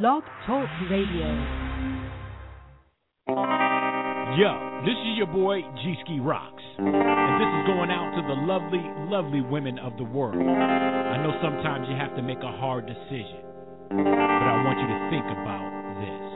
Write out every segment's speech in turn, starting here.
Blog Talk Radio. Yo, this is your boy G Ski Rocks. And this is going out to the lovely, lovely women of the world. I know sometimes you have to make a hard decision, but I want you to think about this.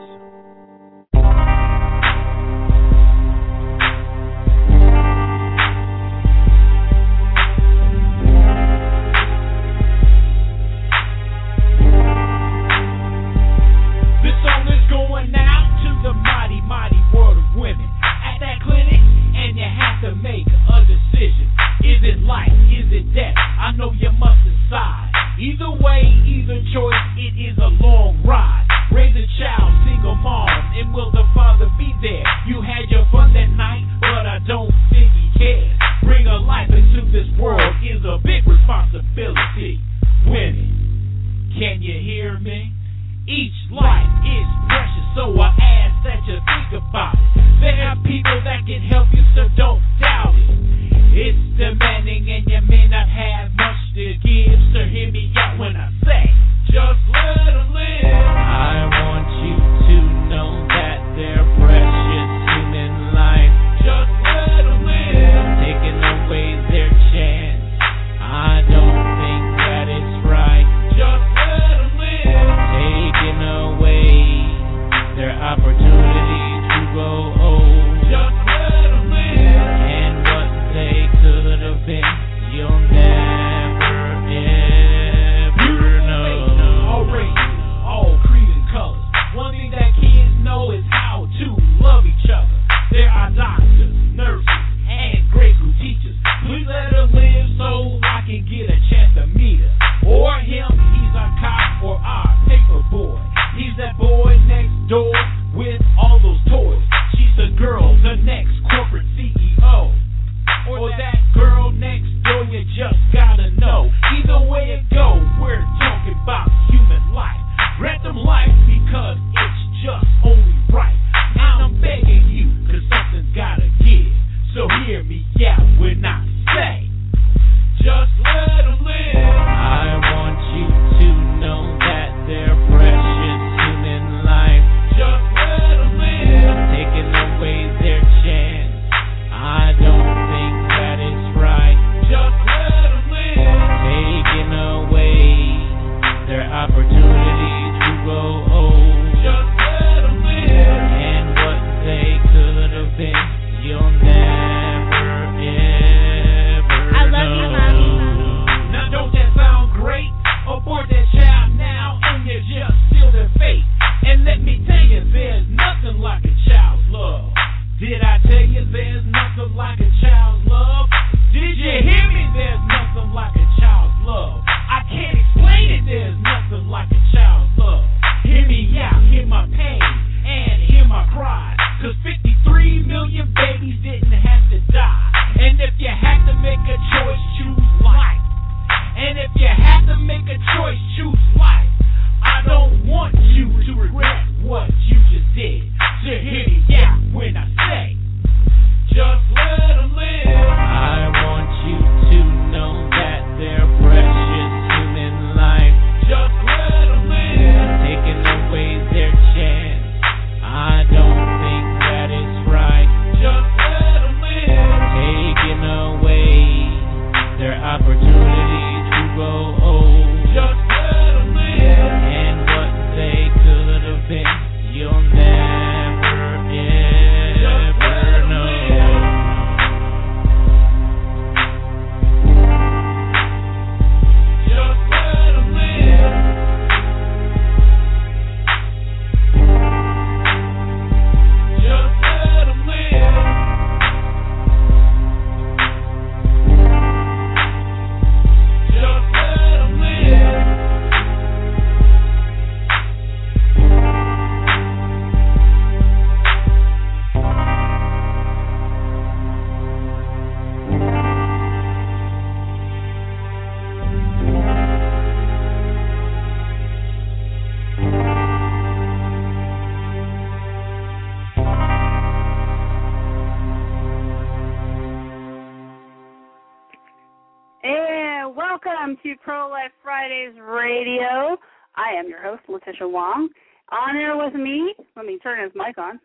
Fridays Radio. I am your host, Letitia Wong. On air with me, let me turn his mic on.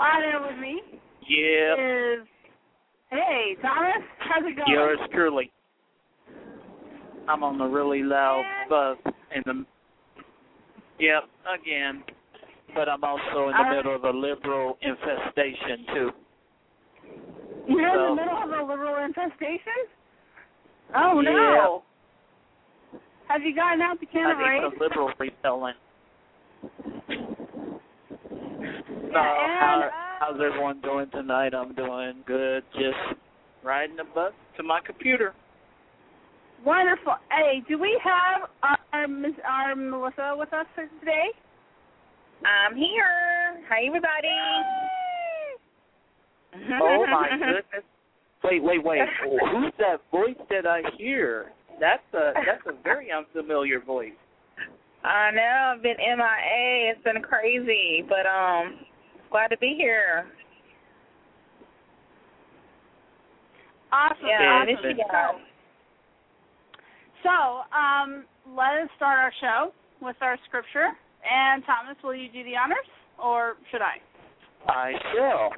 On air with me yeah. is, hey, Thomas, how's it going? Yours truly. I'm on the really loud and, buzz in the, yep, again. But I'm also in the uh, middle of a liberal infestation, too. You're so. in the middle of a liberal infestation? Oh no! Have you gotten out the can I of need raid? liberal repellent. So Yeah, how, and, uh, how's everyone doing tonight? I'm doing good. Just riding the bus to my computer. Wonderful. Hey, do we have our Miss our Melissa with us for today? I'm here. Hi, everybody. Oh my goodness! Wait, wait, wait. Who's that voice that I hear? That's a that's a very unfamiliar voice. I know I've been MIA. It's been crazy, but um, glad to be here. Awesome. Yeah, awesome. this you got. So, um, let us start our show with our scripture. And Thomas, will you do the honors, or should I? I shall.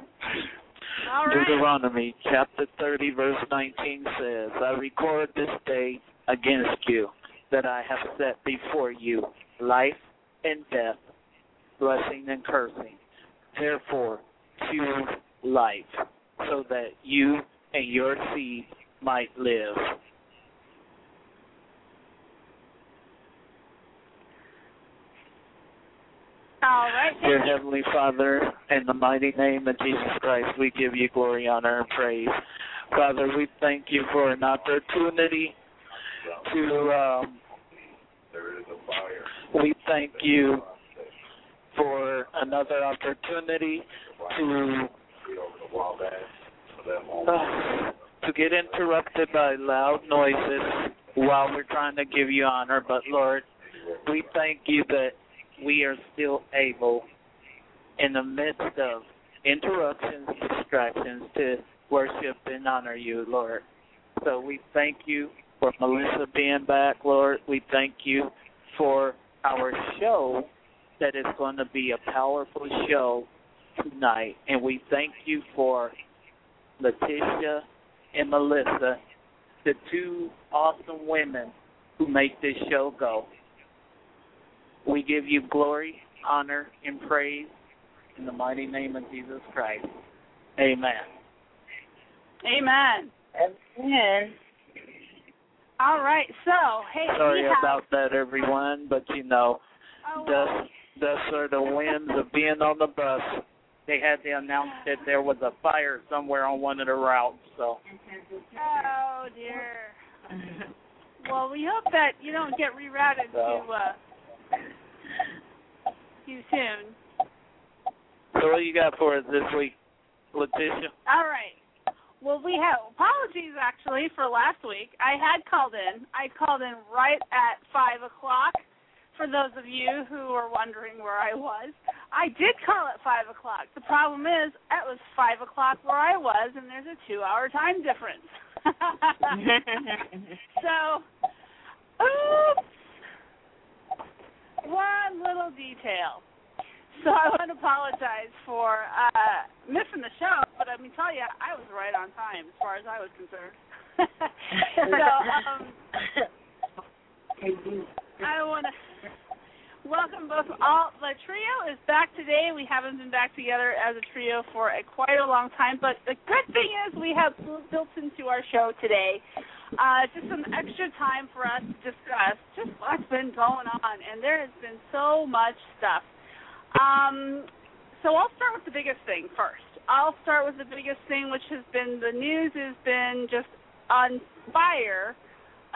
All right. Deuteronomy chapter 30, verse 19 says, I record this day against you that I have set before you life and death, blessing and cursing. Therefore, choose life, so that you and your seed might live. All right. Dear Heavenly Father, in the mighty name of Jesus Christ, we give you glory, honor, and praise. Father, we thank you for an opportunity to. Um, we thank you for another opportunity to uh, to get interrupted by loud noises while we're trying to give you honor. But Lord, we thank you that we are still able, in the midst of interruptions, and distractions, to worship and honor you, Lord. So we thank you for Melissa being back, Lord. We thank you for our show that is going to be a powerful show tonight. And we thank you for Letitia and Melissa, the two awesome women who make this show go. We give you glory, honor, and praise in the mighty name of Jesus Christ. Amen. Amen. And All right. So, hey, Sorry have, about that, everyone, but you know, oh, thus, thus are the winds of being on the bus. They had to announce that there was a fire somewhere on one of the routes, so. Oh dear. Well, we hope that you don't get rerouted So. to uh, too soon. So what you got for us this week, Letitia? All right. Well, we have apologies actually for last week. I had called in. I called in right at five o'clock. For those of you who are wondering where I was, I did call at five o'clock. The problem is, it was five o'clock where I was, and there's a two-hour time difference. so, oops. One little detail. So I want to apologize for uh missing the show, but let me tell you, I was right on time as far as I was concerned. so um, I want to welcome both all. The trio is back today. We haven't been back together as a trio for a quite a long time, but the good thing is we have built into our show today uh, just some extra time for us to discuss just what's been going on, and there has been so much stuff. Um, so I'll start with the biggest thing first. I'll start with the biggest thing, which has been the news has been just on fire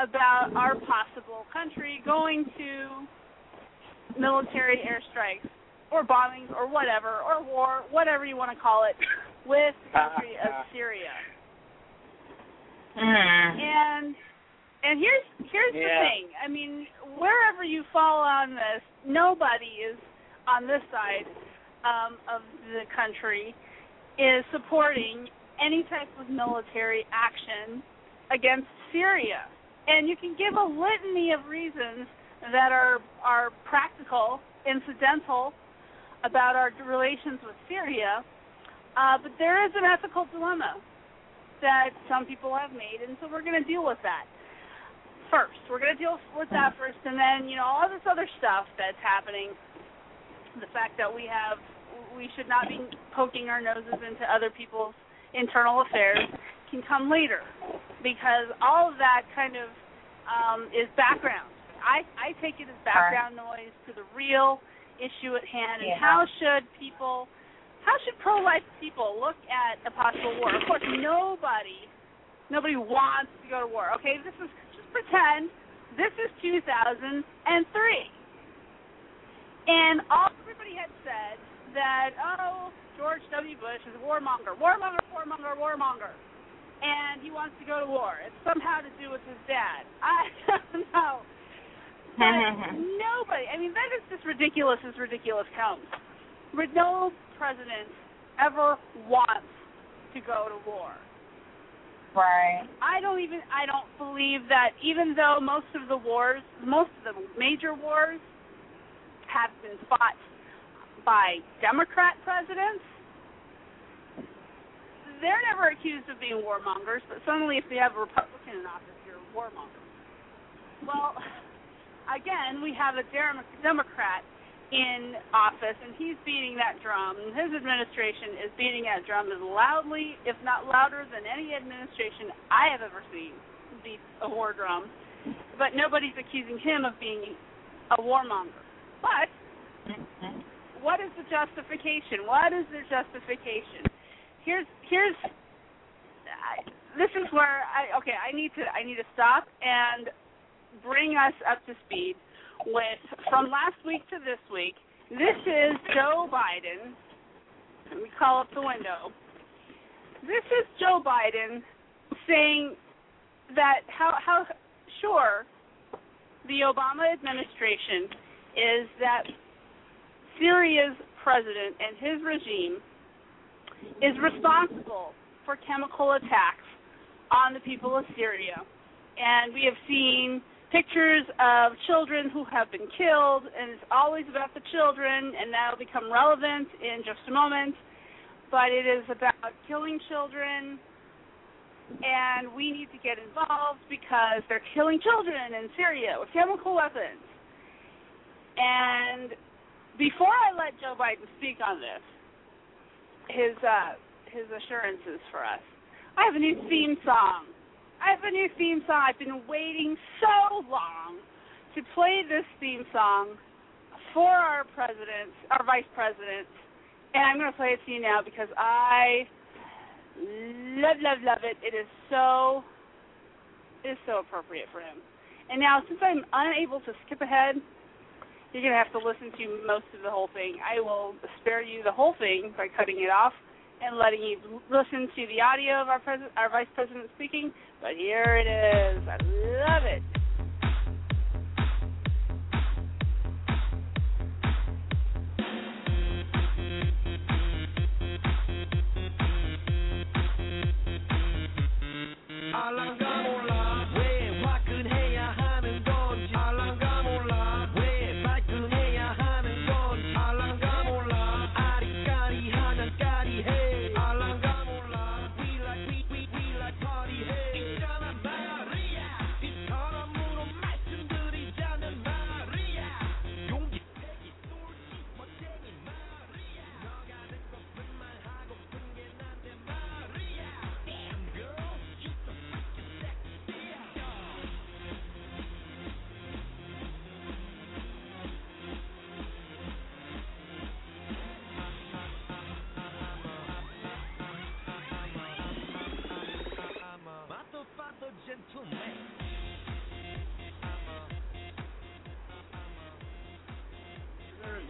about our possible country going to military airstrikes or bombings or whatever or war, whatever you want to call it, with the country of Syria. Mm. And and here's here's the thing. I mean, wherever you fall on this, nobody is on this side um, of the country is supporting any type of military action against Syria. And you can give a litany of reasons that are are practical, incidental about our relations with Syria. Uh, but there is an ethical dilemma that some people have made, and so we're going to deal with that first. We're going to deal with that first, and then you know all this other stuff that's happening. The fact that we have we should not be poking our noses into other people's internal affairs can come later, because all of that kind of um, is background. I I take it as background noise to the real issue at hand, and Yeah. how should people how should pro-life people look at a possible war? Of course, nobody, nobody wants to go to war. Okay, this is just pretend. This is 2003, and all everybody had said that oh, George W. Bush is a warmonger, warmonger, warmonger, warmonger, and he wants to go to war. It's somehow to do with his dad. I don't know. But nobody. I mean, that is just ridiculous as ridiculous comes. No president ever wants to go to war. Right. I don't even. I don't believe that. Even though most of the wars, most of the major wars, have been fought by Democrat presidents, they're never accused of being warmongers. But suddenly, if they have a Republican in office, you're a warmonger. Well, again, we have a Democrat in office, and he's beating that drum. And his administration is beating that drum as loudly, if not louder, than any administration I have ever seen beat a war drum. But nobody's accusing him of being a warmonger. But mm-hmm. what is the justification? What is the justification? Here's here's I, this is where I okay I need to I need to stop and bring us up to speed with from last week to this week. This is Joe Biden. Let me call up the window. This is Joe Biden saying that how how sure the Obama administration is that Syria's president and his regime is responsible for chemical attacks on the people of Syria. And we have seen pictures of children who have been killed, and it's always about the children, and that'll become relevant in just a moment. But it is about killing children, and we need to get involved because they're killing children in Syria with chemical weapons. And before I let Joe Biden speak on this, his uh, his assurances for us, I have a new theme song. I have a new theme song. I've been waiting so long to play this theme song for our president, our vice president, and I'm going to play it to you now because I love, love, love it. It is so, it is so appropriate for him. And now, since I'm unable to skip ahead, you're going to have to listen to most of the whole thing. I will spare you the whole thing by cutting it off and letting you listen to the audio of our president, our vice president speaking. But here it is. I love it.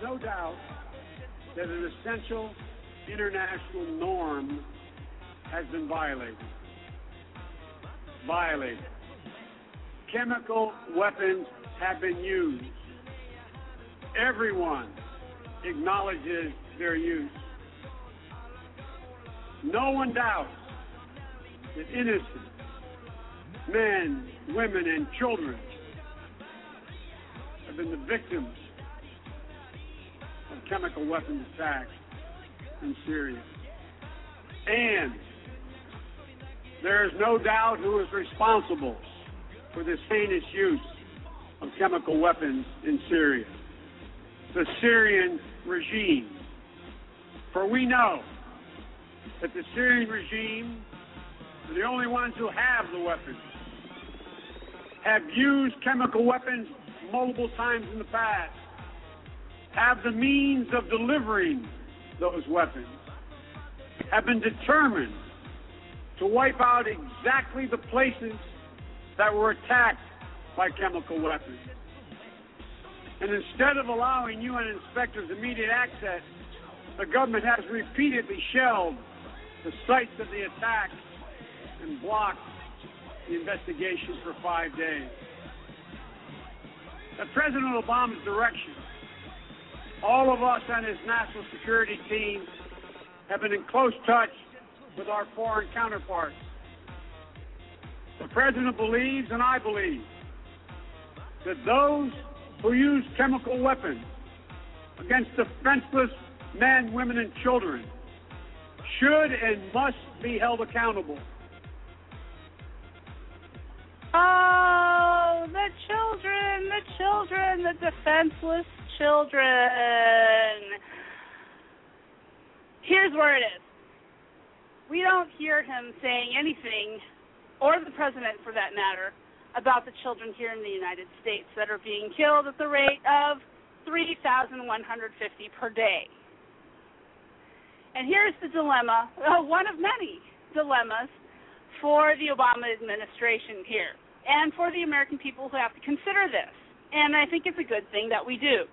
No doubt that an essential international norm has been violated. Violated. Chemical weapons have been used. Everyone acknowledges their use. No one doubts that innocent men, women, and children have been the victims chemical weapons attacks in Syria. And there is no doubt who is responsible for this heinous use of chemical weapons in Syria the Syrian regime. For we know that the Syrian regime are the only ones who have the weapons, have used chemical weapons multiple times in the past, have the means of delivering those weapons, have been determined to wipe out exactly the places that were attacked by chemical weapons. And instead of allowing UN inspectors immediate access, the government has repeatedly shelled the sites of the attack and blocked the investigation for five days. At President Obama's direction, all of us on his national security team have been in close touch with our foreign counterparts. The President believes, and I believe, that those who use chemical weapons against defenseless men, women, and children should and must be held accountable. Oh, the children, the children, the defenseless children. Here's where it is. We don't hear him saying anything, or the president for that matter, about the children here in the United States that are being killed at the rate of 3,150 per day. And here's the dilemma, uh, one of many dilemmas for the Obama administration here and for the American people who have to consider this. And I think it's a good thing that we do.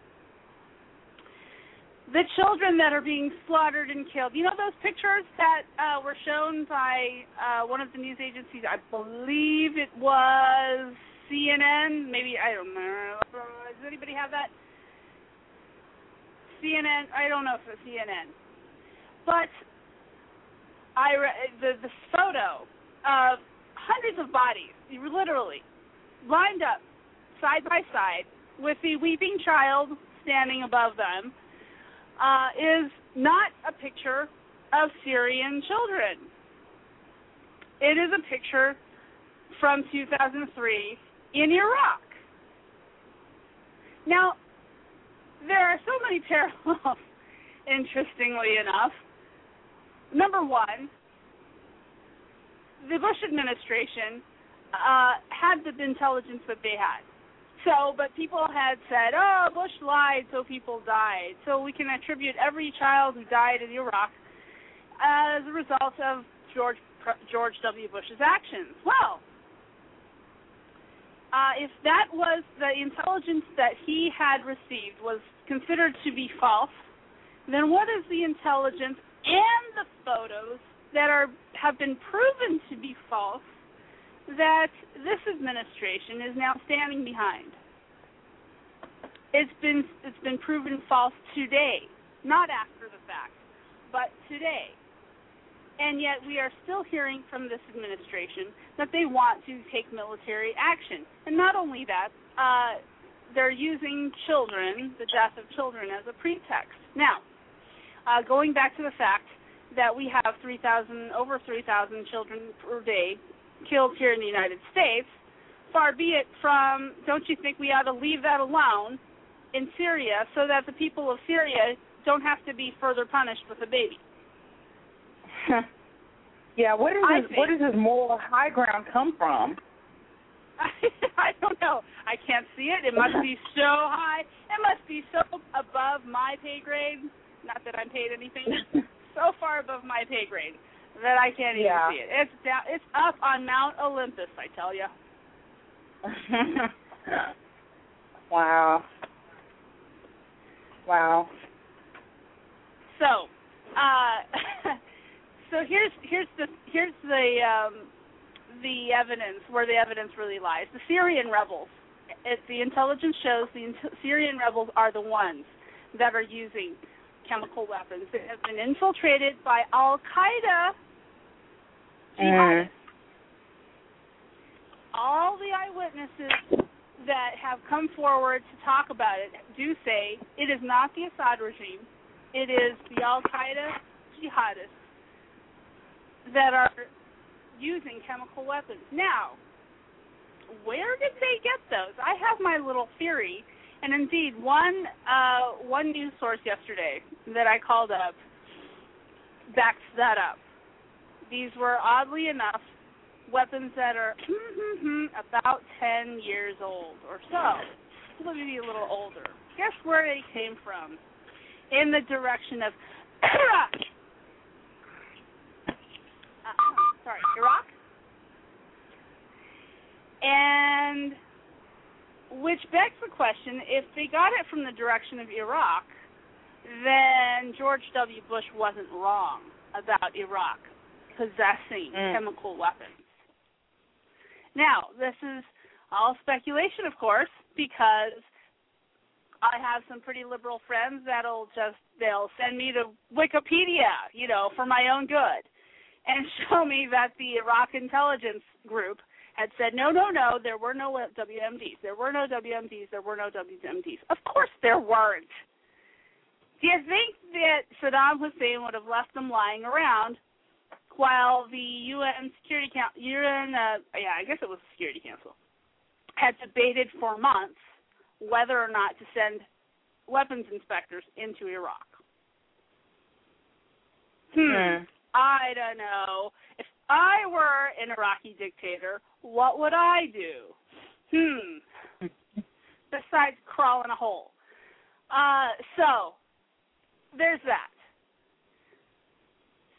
The children that are being slaughtered and killed. You know those pictures that uh, were shown by uh, one of the news agencies? I believe it was CNN. Maybe I don't know. Does anybody have that? CNN. I don't know if it's CNN, but I re- the the photo of hundreds of bodies, literally, lined up side by side with the weeping child standing above them, uh, is not a picture of Syrian children. It is a picture from 2003 in Iraq. Now, there are so many parallels, interestingly enough. Number one, the Bush administration uh, had the intelligence that they had. So, but people had said, "Oh, Bush lied, so people died." So we can attribute every child who died in Iraq as a result of George George W. Bush's actions. Well, uh, if that was the intelligence that he had received was considered to be false, then what is the intelligence and the photos that are have been proven to be false that this administration is now standing behind. It's been it's been proven false today, not after the fact, but today. And yet we are still hearing from this administration that they want to take military action. And not only that, uh, they're using children, the death of children, as a pretext. Now, uh, going back to the fact that we have 3,000, over 3,000 children per day killed here in the United States, far be it from, don't you think we ought to leave that alone in Syria so that the people of Syria don't have to be further punished with a baby? yeah, where does I this, think- does this moral high ground come from? I don't know. I can't see it. It must be so high. It must be so above my pay grade. Not that I'm paid anything. so far above my pay grade that I can't even Yeah. see it. It's down. It's up on Mount Olympus. I tell you. wow. Wow. So, uh, so here's here's the here's the um, the evidence where the evidence really lies. The Syrian rebels. It, the intelligence shows the Syrian rebels are the ones that are using chemical weapons. They have been infiltrated by Al Qaeda mm-hmm. jihadists. All the eyewitnesses that have come forward to talk about it do say it is not the Assad regime, it is the Al Qaeda jihadists that are using chemical weapons. Now, where did they get those? I have my little theory, and indeed, one uh, one news source yesterday that I called up backs that up. These were oddly enough weapons that are about 10 years old or so, maybe a little older. Guess where they came from? In the direction of Iraq. Uh, sorry, Iraq. And which begs the question if they got it from the direction of Iraq, then George W. Bush wasn't wrong about Iraq possessing Mm. chemical weapons. Now, this is all speculation, of course, because I have some pretty liberal friends that'll just they'll send me to Wikipedia, you know, for my own good, and show me that the Iraq intelligence group had said no, no, no, there were no WMDs, there were no WMDs, there were no WMDs. Of course, there weren't. Do you think that Saddam Hussein would have left them lying around while the UN Security Council, UN, uh, yeah, I guess it was the Security Council, had debated for months whether or not to send weapons inspectors into Iraq. Hmm. Hmm. I don't know. If I were an Iraqi dictator, what would I do? Hmm. Besides crawl in a hole. Uh, so there's that.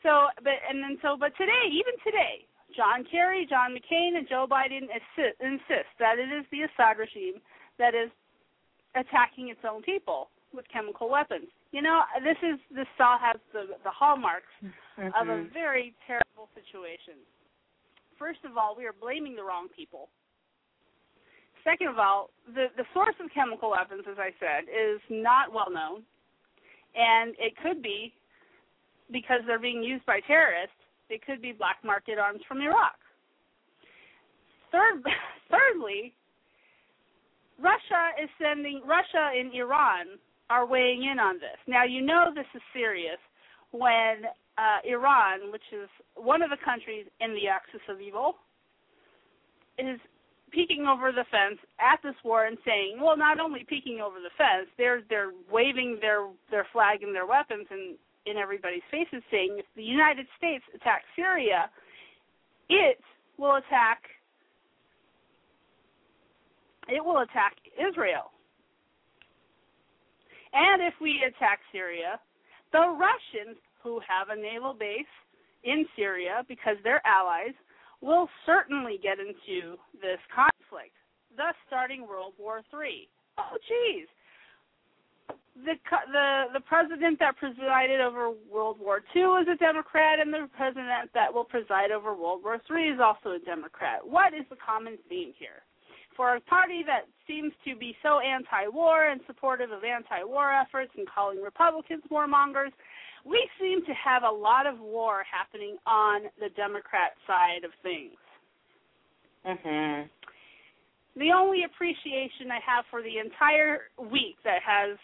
So, but and then so, but today, even today, John Kerry, John McCain, and Joe Biden insist, insist that it is the Assad regime that is attacking its own people with chemical weapons. You know, this is this all has the the hallmarks of a Mhm. very terrible situation. First of all, we are blaming the wrong people. Second of all, the the source of chemical weapons, as I said, is not well known, and it could be because they're being used by terrorists. It could be black market arms from Iraq. Third, thirdly, Russia is sending Russia and Iran are weighing in on this. Now you know this is serious when uh, Iran, which is one of the countries in the axis of evil, is peeking over the fence at this war and saying, well, not only peeking over the fence, they're they're waving their their flag and their weapons in in everybody's faces, saying if the United States attacks Syria, it will attack it will attack Israel. And if we attack Syria, the Russians, who have a naval base in Syria because they're allies, will certainly get into this conflict, thus starting World War III. Oh, geez. The the the president that presided over World War II was a Democrat, and the president that will preside over World War III is also a Democrat. What is the common theme here? For a party that seems to be so anti-war and supportive of anti-war efforts and calling Republicans warmongers, we seem to have a lot of war happening on the Democrat side of things. Mhm. The only appreciation I have for the entire week that has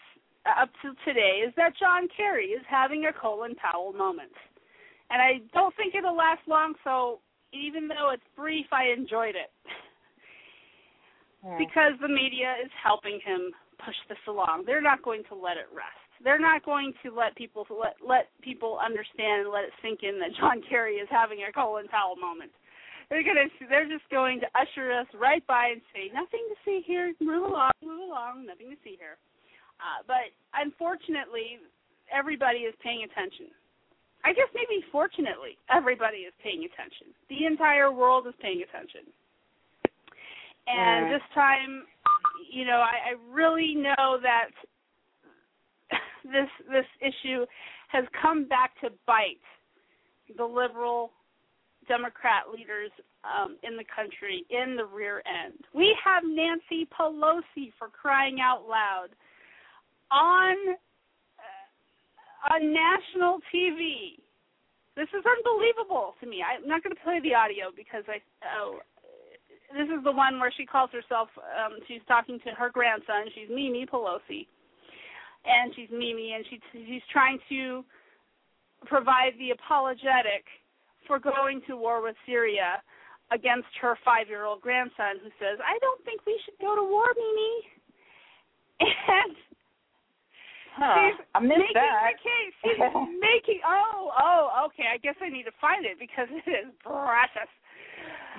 uh, up to today is that John Kerry is having a Colin Powell moment. And I don't think it'll last long, so even though it's brief, I enjoyed it. Yeah. because the media is helping him push this along. They're not going to let it rest. They're not going to let people let let people understand and let it sink in that John Kerry is having a Colin Powell moment. They're gonna they're just going to usher us right by and say nothing to see here. Move along, move along. Nothing to see here. Uh, but unfortunately, everybody is paying attention. I guess maybe fortunately, everybody is paying attention. The entire world is paying attention. And Yeah. this time, you know, I, I really know that this this issue has come back to bite the liberal Democrat leaders um, in the country in the rear end. We have Nancy Pelosi for crying out loud on uh, on national TV. This is unbelievable to me. I'm not going to play the audio because I oh this is the one where she calls herself. Um, she's talking to her grandson. She's Mimi Pelosi, and she's Mimi, and she she's trying to provide the apologetic for going to war with Syria against her five-year-old grandson, who says, "I don't think we should go to war, Mimi." And Huh. she's I missed making that. the case. She's making. Oh, oh, okay. I guess I need to find it because it is precious.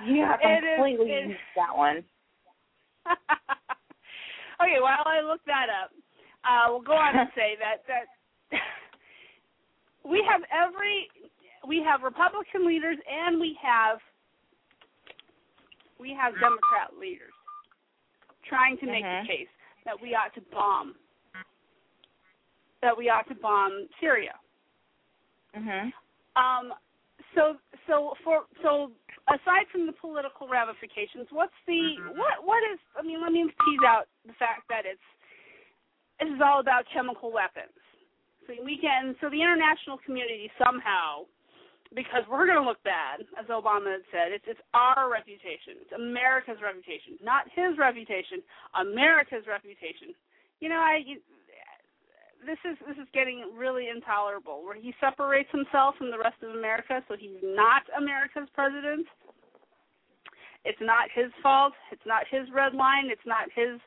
Yeah, I It is- completely it- that one. okay, while I look that up, uh, we'll go on to say that that we have every we have Republican leaders and we have we have Democrat leaders trying to make Mhm. the case that we ought to bomb that we ought to bomb Syria. Mhm. Um, so so for so aside from the political ramifications, what's the what what is I mean let me tease out the fact that it's this is all about chemical weapons. So we can so the international community somehow because we're going to look bad, as Obama had said. It's it's our reputation. It's America's reputation, not his reputation. America's reputation. You know, I you, this is this is getting really intolerable. Where he separates himself from the rest of America, so he's not America's president. It's not his fault. It's not his red line. It's not his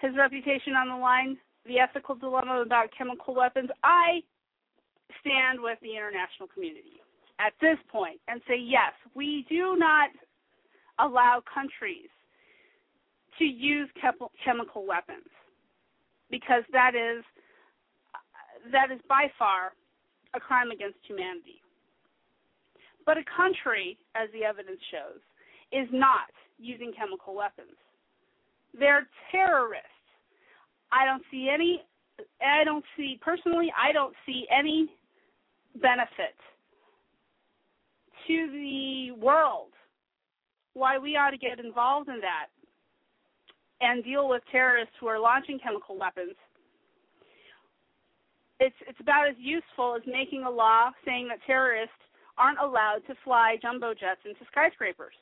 his reputation on the line. The ethical dilemma about chemical weapons. I stand with the international community at this point and say yes, we do not allow countries to use chem- chemical weapons because that is that is by far a crime against humanity. But a country, as the evidence shows, is not using chemical weapons. They're terrorists. I don't see any I don't see personally I don't see any benefit to the world why we ought to get involved in that and deal with terrorists who are launching chemical weapons it's it's about as useful as making a law saying that terrorists aren't allowed to fly jumbo jets into skyscrapers.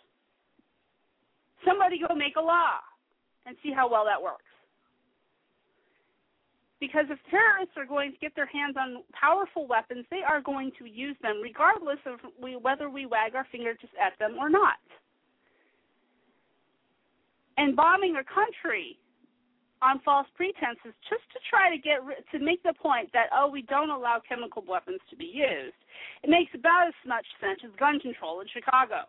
Somebody go make a law and see how well that works. Because if terrorists are going to get their hands on powerful weapons, they are going to use them regardless of we, whether we wag our finger just at them or not. And bombing a country on false pretenses just to try to get to make the point that oh we don't allow chemical weapons to be used. It makes about as much sense as gun control in Chicago.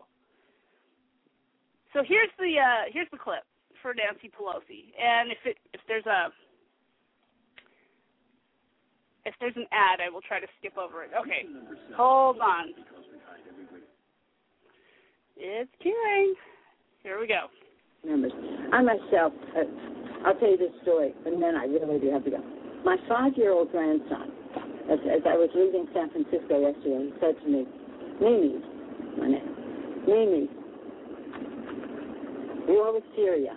So here's the uh, here's the clip for Nancy Pelosi, and if it if there's a if there's an ad, I will try to skip over it. Okay, hold on. It's queuing. Here we go. members. I myself, uh, I'll tell you this story, and then I really do have to go. My five-year-old grandson, as, as I was leaving San Francisco yesterday, he said to me, Mimi, my name, Mimi, war with Syria.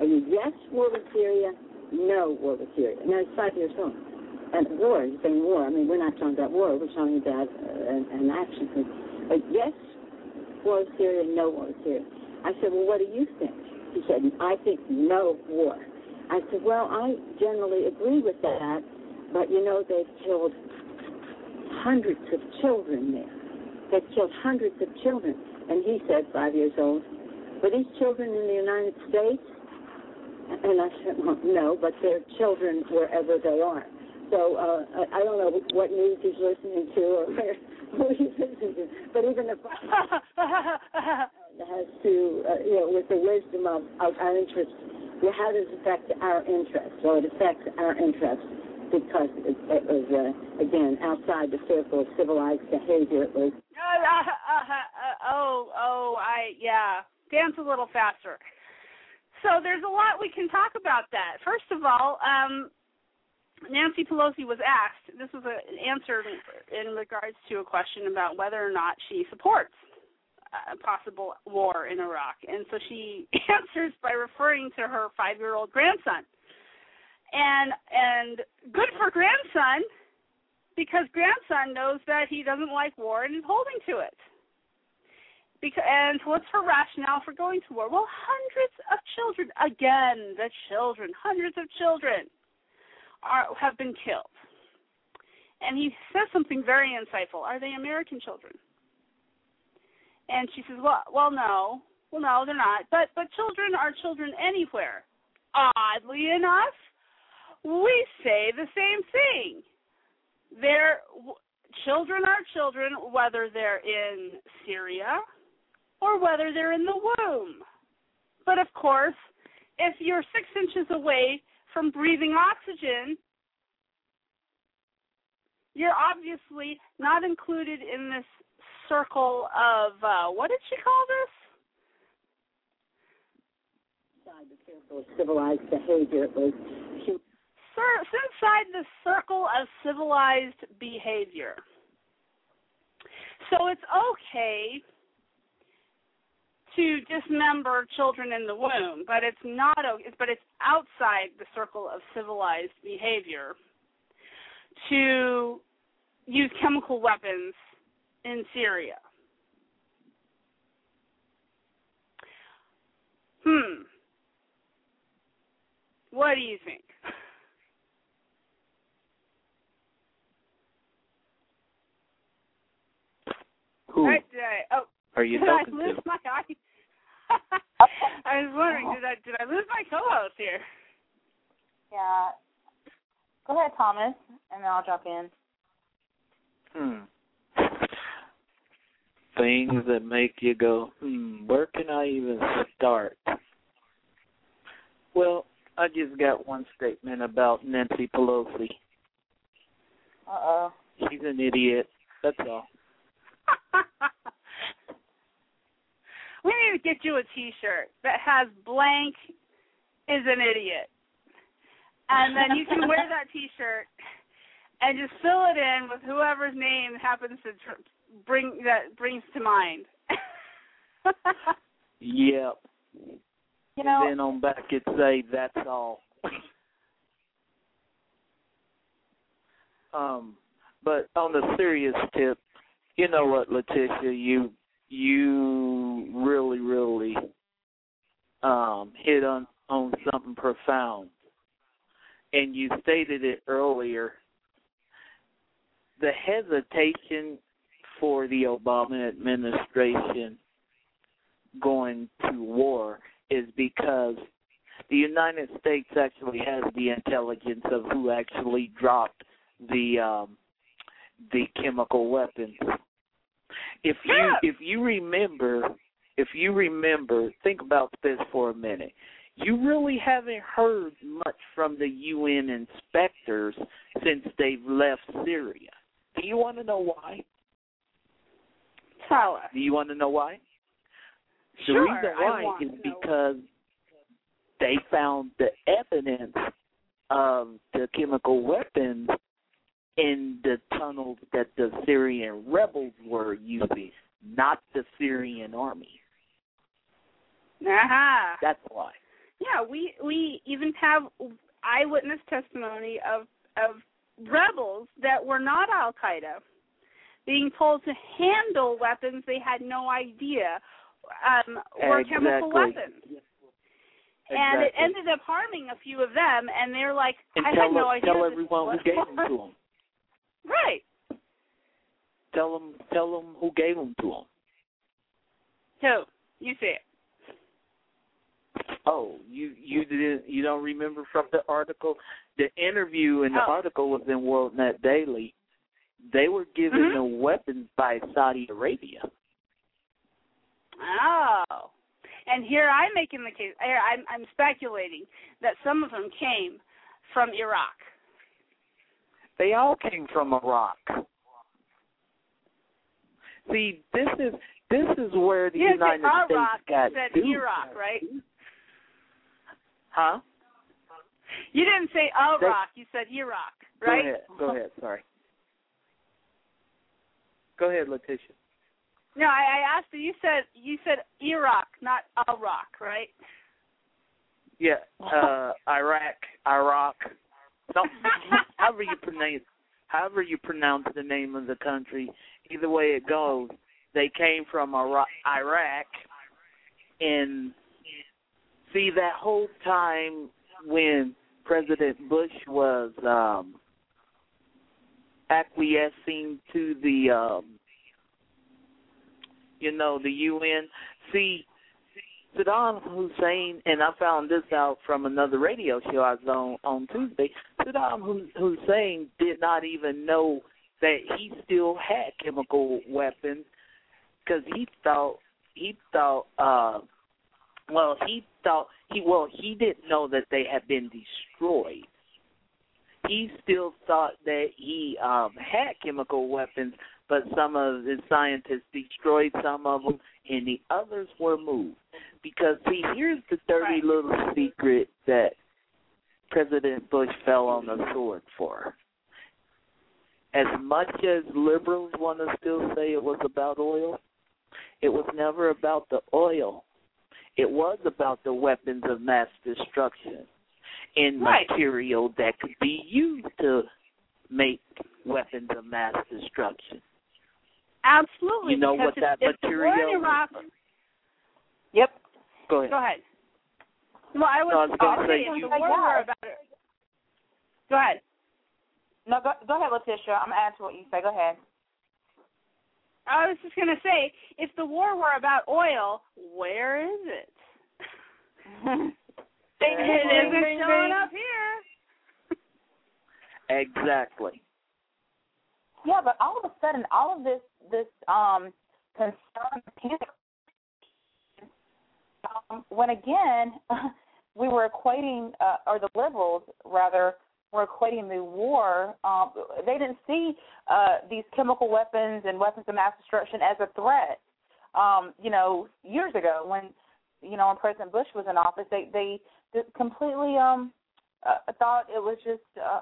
Are you yes, war with Syria? No, war with Syria. Now he's five years old. And war, he's saying war. I mean, we're not talking about war. We're talking about uh, an, an action. But yes, war with Syria. No war with Syria. I said, well, what do you think? He said, I think no war. I said, well, I generally agree with that, but you know, they've killed hundreds of children there. They've killed hundreds of children. And he said, five years old, were these children in the United States? And I said, well, no, but they're children wherever they are. So uh, I, I don't know what news he's listening to or who he's listening to, but even if it has to, uh, you know, with the wisdom of, of our interests, well, how does it affect our interests? Well, it affects our interests because it, it was, uh, again, outside the circle of civilized behavior. It was oh, oh, I yeah. Dance a little faster. So there's a lot we can talk about that. First of all, um, Nancy Pelosi was asked. This was a, an answer in regards to a question about whether or not she supports a possible war in Iraq, and so she answers by referring to her five-year-old grandson. And and good for grandson because grandson knows that he doesn't like war and is holding to it. Because, and what's her rationale for going to war? Well, hundreds of children, again, the children, hundreds of children are have been killed. And he says something very insightful. Are they American children? And she says, "Well, well, no, well, no, they're not. But but children are children anywhere. Oddly enough, we say the same thing. They're children are children whether they're in Syria or whether they're in the womb. But of course, if you're six inches away from breathing oxygen, you're obviously not included in this circle of uh, what did she call this? Civilized behavior. It was inside the circle of civilized behavior. So it's okay to dismember children in the womb, but it's not but it's outside the circle of civilized behavior to use chemical weapons in Syria. Hmm. What do you think? Who Right, did I, oh, are you did I lose to? my eye? I was wondering, did I did I lose my co-host here? Yeah. Go ahead, Thomas, and then I'll jump in. Hmm. Things that make you go, hmm, where can I even start? Well, I just got one statement about Nancy Pelosi. Uh oh. She's an idiot. That's all. we need to get you a T-shirt that has blank is an idiot, and then you can wear that T-shirt and just fill it in with whoever's name happens to tr- bring that brings to mind. Yep. You know, and then on back it say that's all. um, but on a serious tip, you know what, Letitia, you you really, really um hit on on something profound. And you stated it earlier. The hesitation for the Obama administration going to war is because the United States actually has the intelligence of who actually dropped the um the chemical weapons. If you if you remember if you remember, think about this for a minute. You really haven't heard much from the UN inspectors since they've left Syria. Do you want to know why? Tell us. Do you want to know why? The Sure, reason why is because they found the evidence of the chemical weapons in the tunnels that the Syrian rebels were using, not the Syrian army. Aha. That's why. Yeah, we we even have eyewitness testimony of of rebels that were not Al Qaeda being told to handle weapons they had no idea um, were chemical Exactly. weapons. And it ended up harming a few of them, and they're like, and I tell had no idea. tell everyone who gave them to them. Right. Tell them tell them who gave them to them. So you see it. Oh, you you didn't you don't remember from the article? The interview in the Oh. article was in WorldNet Daily. They were given Mhm. the weapons by Saudi Arabia. Oh. And here I'm making the case. Here I'm, I'm speculating that some of them came from Iraq. They all came from Iraq. See, this is this is where the didn't United States got you said duped. Iraq, right? Huh? You didn't say Iraq, you said Iraq, right? Go ahead. Go ahead. Sorry. Go ahead, Letitia. No, I, I asked you. You said you said Iraq, not Iraq, right? Yeah, uh, Iraq, Iraq. No, however you pronounce, however you pronounce the name of the country, either way it goes, they came from Iraq, and see that whole time when President Bush was um, acquiescing to the, um, you know, the UN. See, Saddam Hussein, and I found this out from another radio show I was on on Tuesday. Saddam Hussein did not even know that he still had chemical weapons because he thought he thought uh well he thought he well he didn't know that they had been destroyed he still thought that he um had chemical weapons but some of the scientists destroyed some of them and the others were moved because see here's the dirty right. little secret that president bush fell on the sword for as much as liberals want to still say it was about oil it was never about the oil. It was about the weapons of mass destruction and right. material that could be used to make weapons of mass destruction. Absolutely. You know what that material? Yep. Go ahead. Go ahead. Well, I was, no, I was going to say if you. the war were about it. Go ahead. No, go, go ahead, Letitia. I'm gonna add to what you say. Go ahead. I was just gonna say, if the war were about oil, where is it? it isn't showing up here. Exactly. Yeah, but all of a sudden, all of this this um concern, panic, um, when again we were equating, uh, or the liberals rather, were equating the war. Um, they didn't see uh, these chemical weapons and weapons of mass destruction as a threat. Um, you know, years ago when you know when President Bush was in office, they they completely um, uh, thought it was just uh,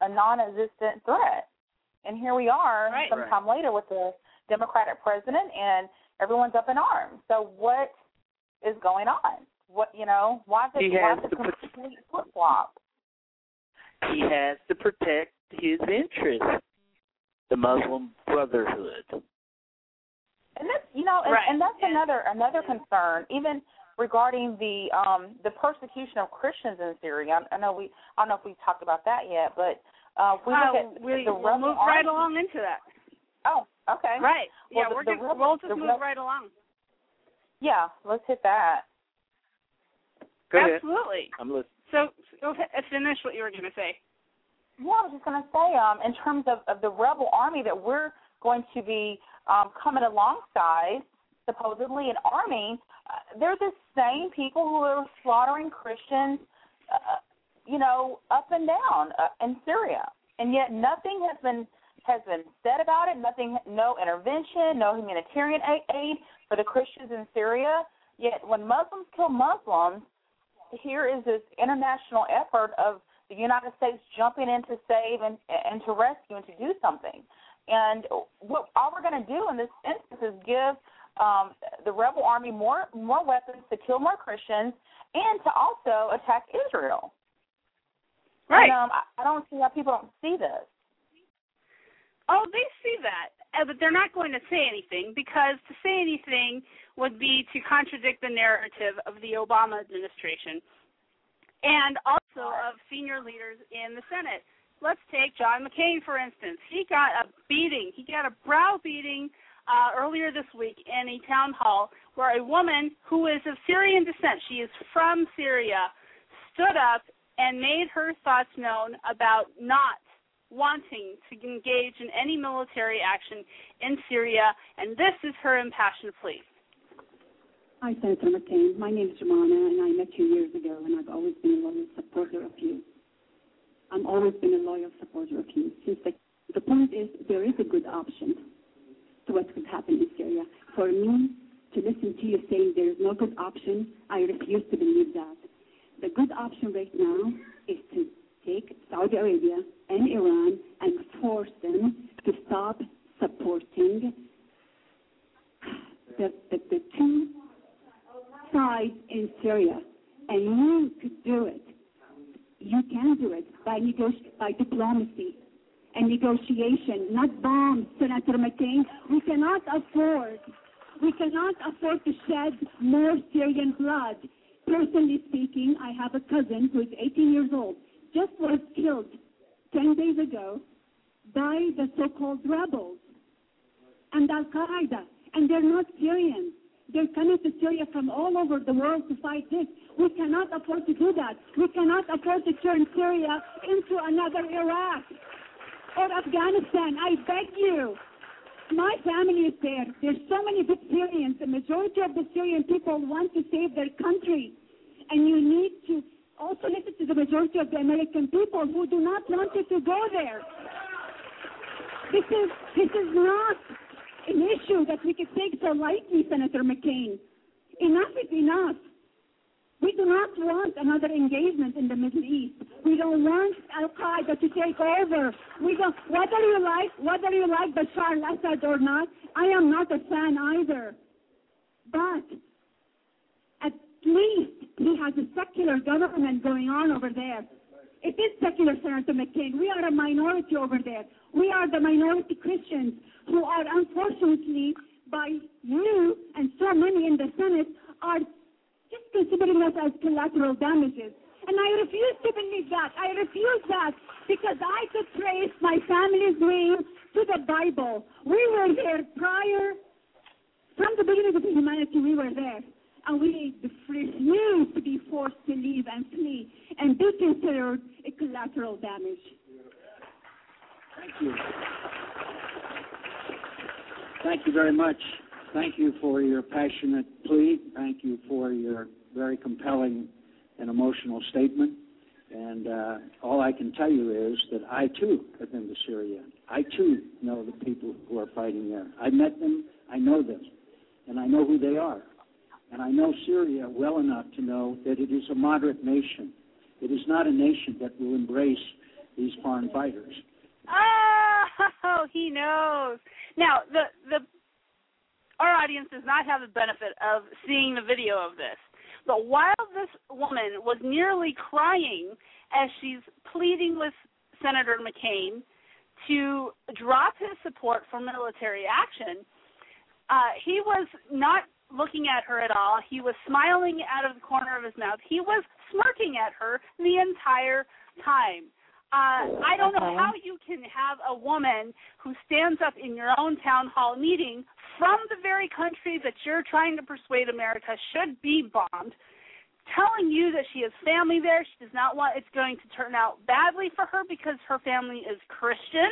a non-existent threat. And here we are, right, some right. time later, with the Democratic president, and everyone's up in arms. So what is going on? What you know? Why is it, he why has is it to complete flip flop? He has to protect his interests, the Muslim Brotherhood. And that's you know, and, Right. and that's another another concern, even regarding the um the persecution of Christians in Syria. I, I know we I don't know if we talked about that yet, but uh we look Uh, at we, the we'll rebel move right along into that. Oh, okay. Right. Well, yeah, the- we're the gonna, rebel- we'll just move rebel- right along. Yeah, let's hit that. Go ahead. Absolutely. I'm listening. So, go finish what you were going to say. Yeah, I was just going to say, um, in terms of, of the rebel army that we're going to be um, coming alongside, supposedly and arming, uh, they're the same people who are slaughtering Christians, uh, you know, up and down uh, in Syria, and yet nothing has been has been said about it. Nothing, no intervention, no humanitarian aid, aid for the Christians in Syria. Yet when Muslims kill Muslims, here is this international effort of the United States jumping in to save and and to rescue and to do something. And what all we're going to do in this instance is give um, the rebel army more more weapons to kill more Christians and to also attack Israel. Right. And, um, I, I don't see how people don't see this. Oh, they see that, but they're not going to say anything because to say anything would be to contradict the narrative of the Obama administration and also of senior leaders in the Senate. Let's take John McCain, for instance. He got a beating, he got a brow beating uh, earlier this week in a town hall where a woman who is of Syrian descent, she is from Syria, stood up and made her thoughts known about not wanting to engage in any military action in Syria, and this is her impassioned plea. Hi, Senator McCain. My name is Jemana, and I met you years ago, and I've always been a loyal supporter of you. I've always been a loyal supporter of you. Since the, the point is, there is a good option to what could happen in Syria. For me to listen to you saying there is no good option, I refuse to believe that. The good option right now is to take Saudi Arabia and Iran and force them to stop supporting the, the, the two sides in Syria. And you could do it. You can do it by by diplomacy. And and negotiation, not bombs, Senator McCain. We cannot afford, we cannot afford to shed more Syrian blood. Personally speaking, I have a cousin who is 18 years old, just was killed 10 days ago by the so-called rebels and Al Qaeda, and they're not Syrians. They're coming to Syria from all over the world to fight this. We cannot afford to do that. We cannot afford to turn Syria into another Iraq or Afghanistan. I beg you. My family is there. There's so many good Syrians. The majority of the Syrian people want to save their country. And you need to Oh, also listen to the majority of the American people who do not want you to go there. This is this is not an issue that we can take so lightly, Senator McCain. Enough is enough. We do not want another engagement in the Middle East. We don't want Al Qaeda to take over. We don't. Whether you like whether you like Bashar al-Assad or not, I am not a fan either. But least he has a secular government going on over there. It is secular, Senator McCain. We are a minority over there. We are the minority Christians who are unfortunately by you and so many in the Senate are just considering us as collateral damages. And I refuse to believe that. I refuse that because I could trace my family's name to the Bible. We were there prior, from the beginning of humanity, we were there. And we refuse to be forced to leave and flee and be considered a collateral damage. Thank you. Thank you very much. Thank you for your passionate plea. Thank you for your very compelling and emotional statement. And uh, all I can tell you is that I too have been to Syria. I too know the people who are fighting there. I met them, I know them, and I know who they are. And I know Syria well enough to know that it is a moderate nation. It is not a nation that will embrace these foreign fighters. Oh, he knows. Now, the the our audience does not have the benefit of seeing the video of this. But while this woman was nearly crying as she's pleading with Senator McCain to drop his support for military action, uh, he was not looking at her at all. He was smiling out of the corner of his mouth. He was smirking at her the entire time. Uh, I don't know how you can have a woman who stands up in your own town hall meeting from the very country that you're trying to persuade America should be bombed, telling you that she has family there. She does not want it's going to turn out badly for her because her family is Christian.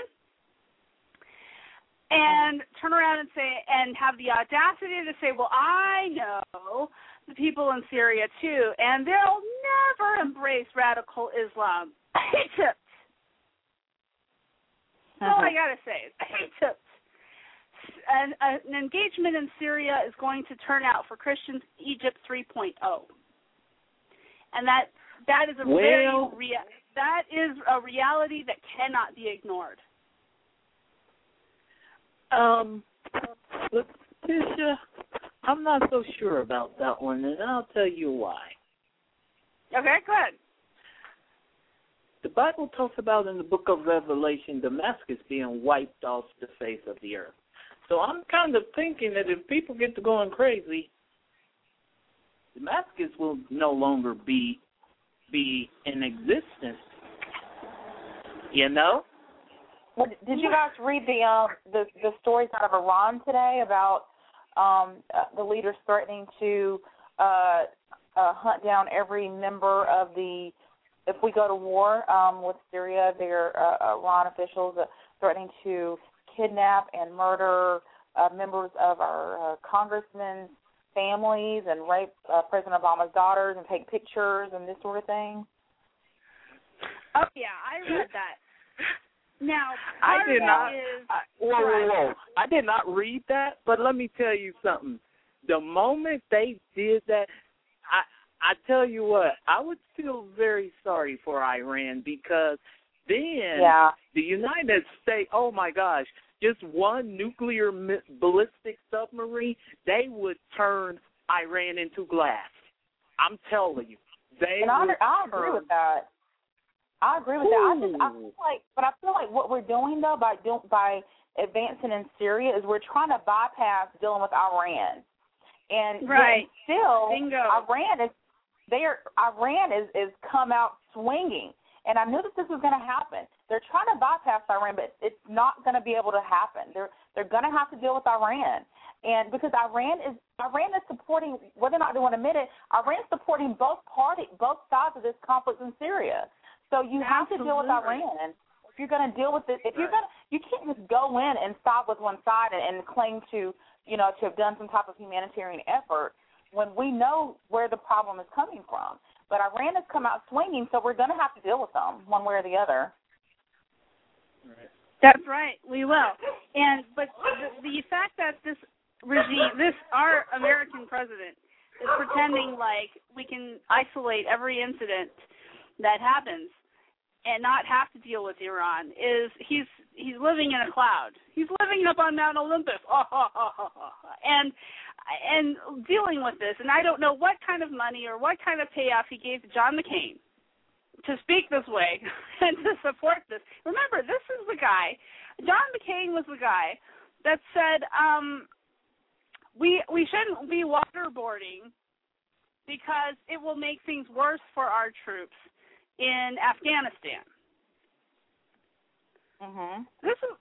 And turn around and say, and have the audacity to say, well, I know the people in Syria too, and they'll never embrace radical Islam. Egypt all I uh-huh. gotta say. Tips. An, an engagement in Syria is going to turn out for Christians Egypt 3.0, and that that is a well, very rea- that is a reality that cannot be ignored. Um, Letitia, I'm not so sure about that one, and I'll tell you why. Okay, good. The Bible talks about in the book of Revelation Damascus being wiped off the face of the earth. So I'm kind of thinking that if people get to going crazy, Damascus will no longer be be in existence. You know? Well, did you guys read the um the the stories out of Iran today about um uh, the leaders threatening to uh, uh hunt down every member of the if we go to war um, with Syria, there are uh, Iran officials uh, threatening to kidnap and murder uh, members of our uh, congressmen's families and rape uh, President Obama's daughters and take pictures and this sort of thing. Oh yeah, I read that. Now, I did not. Is, I, whoa, whoa, whoa! I did not read that, but let me tell you something. The moment they did that, I I tell you what, I would feel very sorry for Iran because then yeah. the United States, oh my gosh, just one nuclear ballistic submarine, they would turn Iran into glass. I'm telling you, they. And I, I agree with that. I agree with that. I just I feel like, but I feel like what we're doing though by doing by advancing in Syria is we're trying to bypass dealing with Iran, and Right. yet still Bingo. Iran is there. Iran is is come out swinging, and I knew that this was going to happen. They're trying to bypass Iran, but it's not going to be able to happen. They're they're going to have to deal with Iran, and because Iran is Iran is supporting whether or not they want to admit it, Iran is supporting both party both sides of this conflict in Syria. So you have to deal with Absolutely. Iran. If you're going to deal with it, if you're going to, you can't just go in and stop with one side and, and claim to, you know, to have done some type of humanitarian effort when we know where the problem is coming from. But Iran has come out swinging, so we're going to have to deal with them one way or the other. That's right. We will. And but the, the fact that this regime, this our American president, is pretending like we can isolate every incident that happens and not have to deal with Iran is he's he's living in a cloud. He's living up on Mount Olympus. and and dealing with this and I don't know what kind of money or what kind of payoff he gave to John McCain to speak this way and to support this. Remember, this is the guy. John McCain was the guy that said um, we we shouldn't be waterboarding because it will make things worse for our troops in Afghanistan. Mhm. This is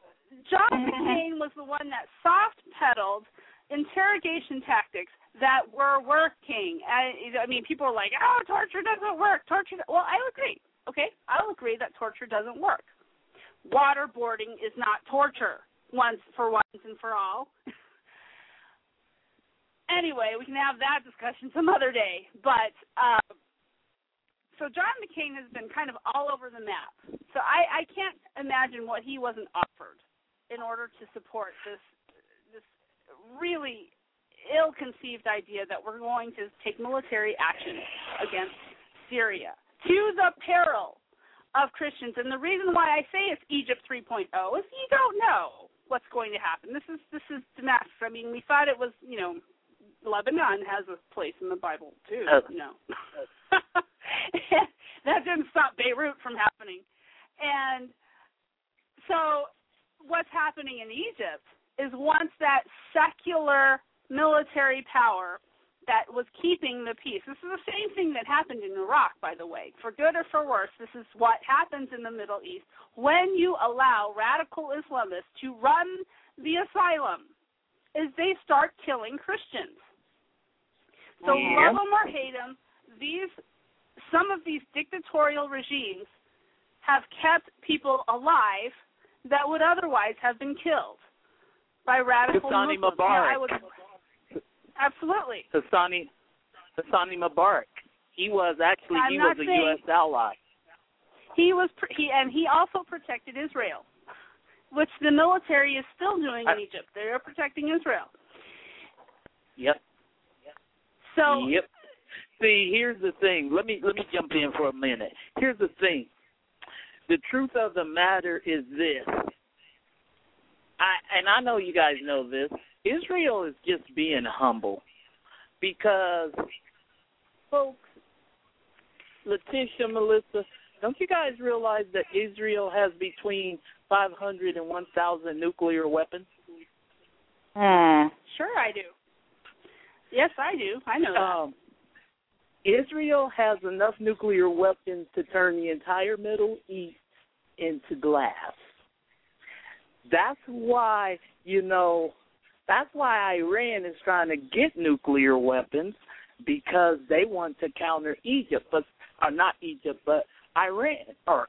John McCain was the one that soft pedaled interrogation tactics that were working. I, I mean, people are like, "Oh, torture doesn't work." Torture. Well, I agree. Okay, I'll agree that torture doesn't work. Waterboarding is not torture once for once and for all. anyway, we can have that discussion some other day. But um, so John McCain has been kind of all over the map. So I, I can't imagine what he wasn't offered in order to support this this really ill-conceived idea that we're going to take military action against Syria to the peril of Christians. And the reason why I say it's Egypt 3.0 is you don't know what's going to happen. This is this is Damascus. I mean, we thought it was you know Lebanon has a place in the Bible too. Uh, no, that didn't stop Beirut from happening. And so, what's happening in Egypt is once that secular military power that was keeping the peace. This is the same thing that happened in Iraq, by the way. For good or for worse, this is what happens in the Middle East when you allow radical Islamists to run the asylum. Is they start killing Christians. So Yeah. love them or hate them, these some of these dictatorial regimes have kept people alive that would otherwise have been killed by radical Hassani Muslims. I Mubarak. would, absolutely. Hosni Hosni Mubarak. He was actually I'm he was a saying- U.S. ally. He was he and he also protected Israel, which the military is still doing in Egypt. They are protecting Israel. Yep. So Yep. See, here's the thing. Let me let me jump in for a minute. Here's the thing. The truth of the matter is this. I and I know you guys know this. Israel is just being humble because folks Letitia, Melissa, don't you guys realize that Israel has between 500 and 1,000 nuclear weapons? Hmm. sure I do. Yes, I do. I know that. Um, Israel has enough nuclear weapons to turn the entire Middle East into glass. That's why, you know, that's why Iran is trying to get nuclear weapons because they want to counter Egypt, but or not Egypt, but Iran or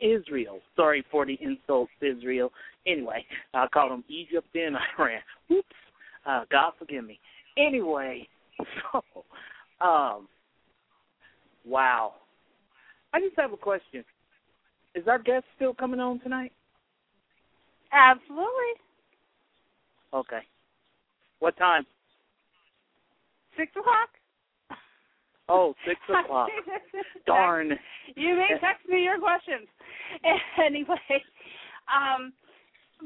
Israel. Sorry for the insults, Israel. Anyway, I called them Egypt and Iran. Oops. Uh, God forgive me. Anyway, so um wow. I just have a question. Is our guest still coming on tonight? Absolutely. Okay. What time? Six o'clock. Oh, six o'clock. Darn. You may text me your questions. Anyway, um,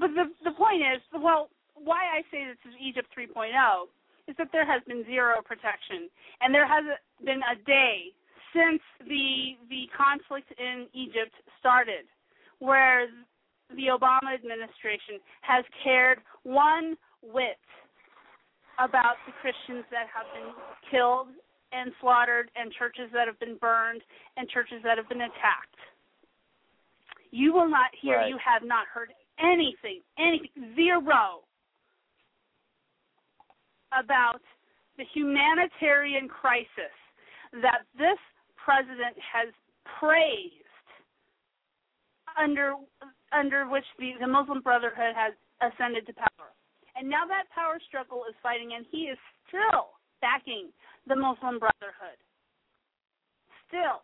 but the the point is, well, why I say this is Egypt 3.0 is that there has been zero protection, and there hasn't been a day since the the conflict in Egypt started, where the Obama administration has cared one whit about the Christians that have been killed and slaughtered, and churches that have been burned, and churches that have been attacked. You will not hear, Right. you have not heard anything, anything, zero about the humanitarian crisis that this president has praised under under which the, the Muslim Brotherhood has ascended to power. And now that power struggle is fighting and he is still backing the Muslim Brotherhood. Still.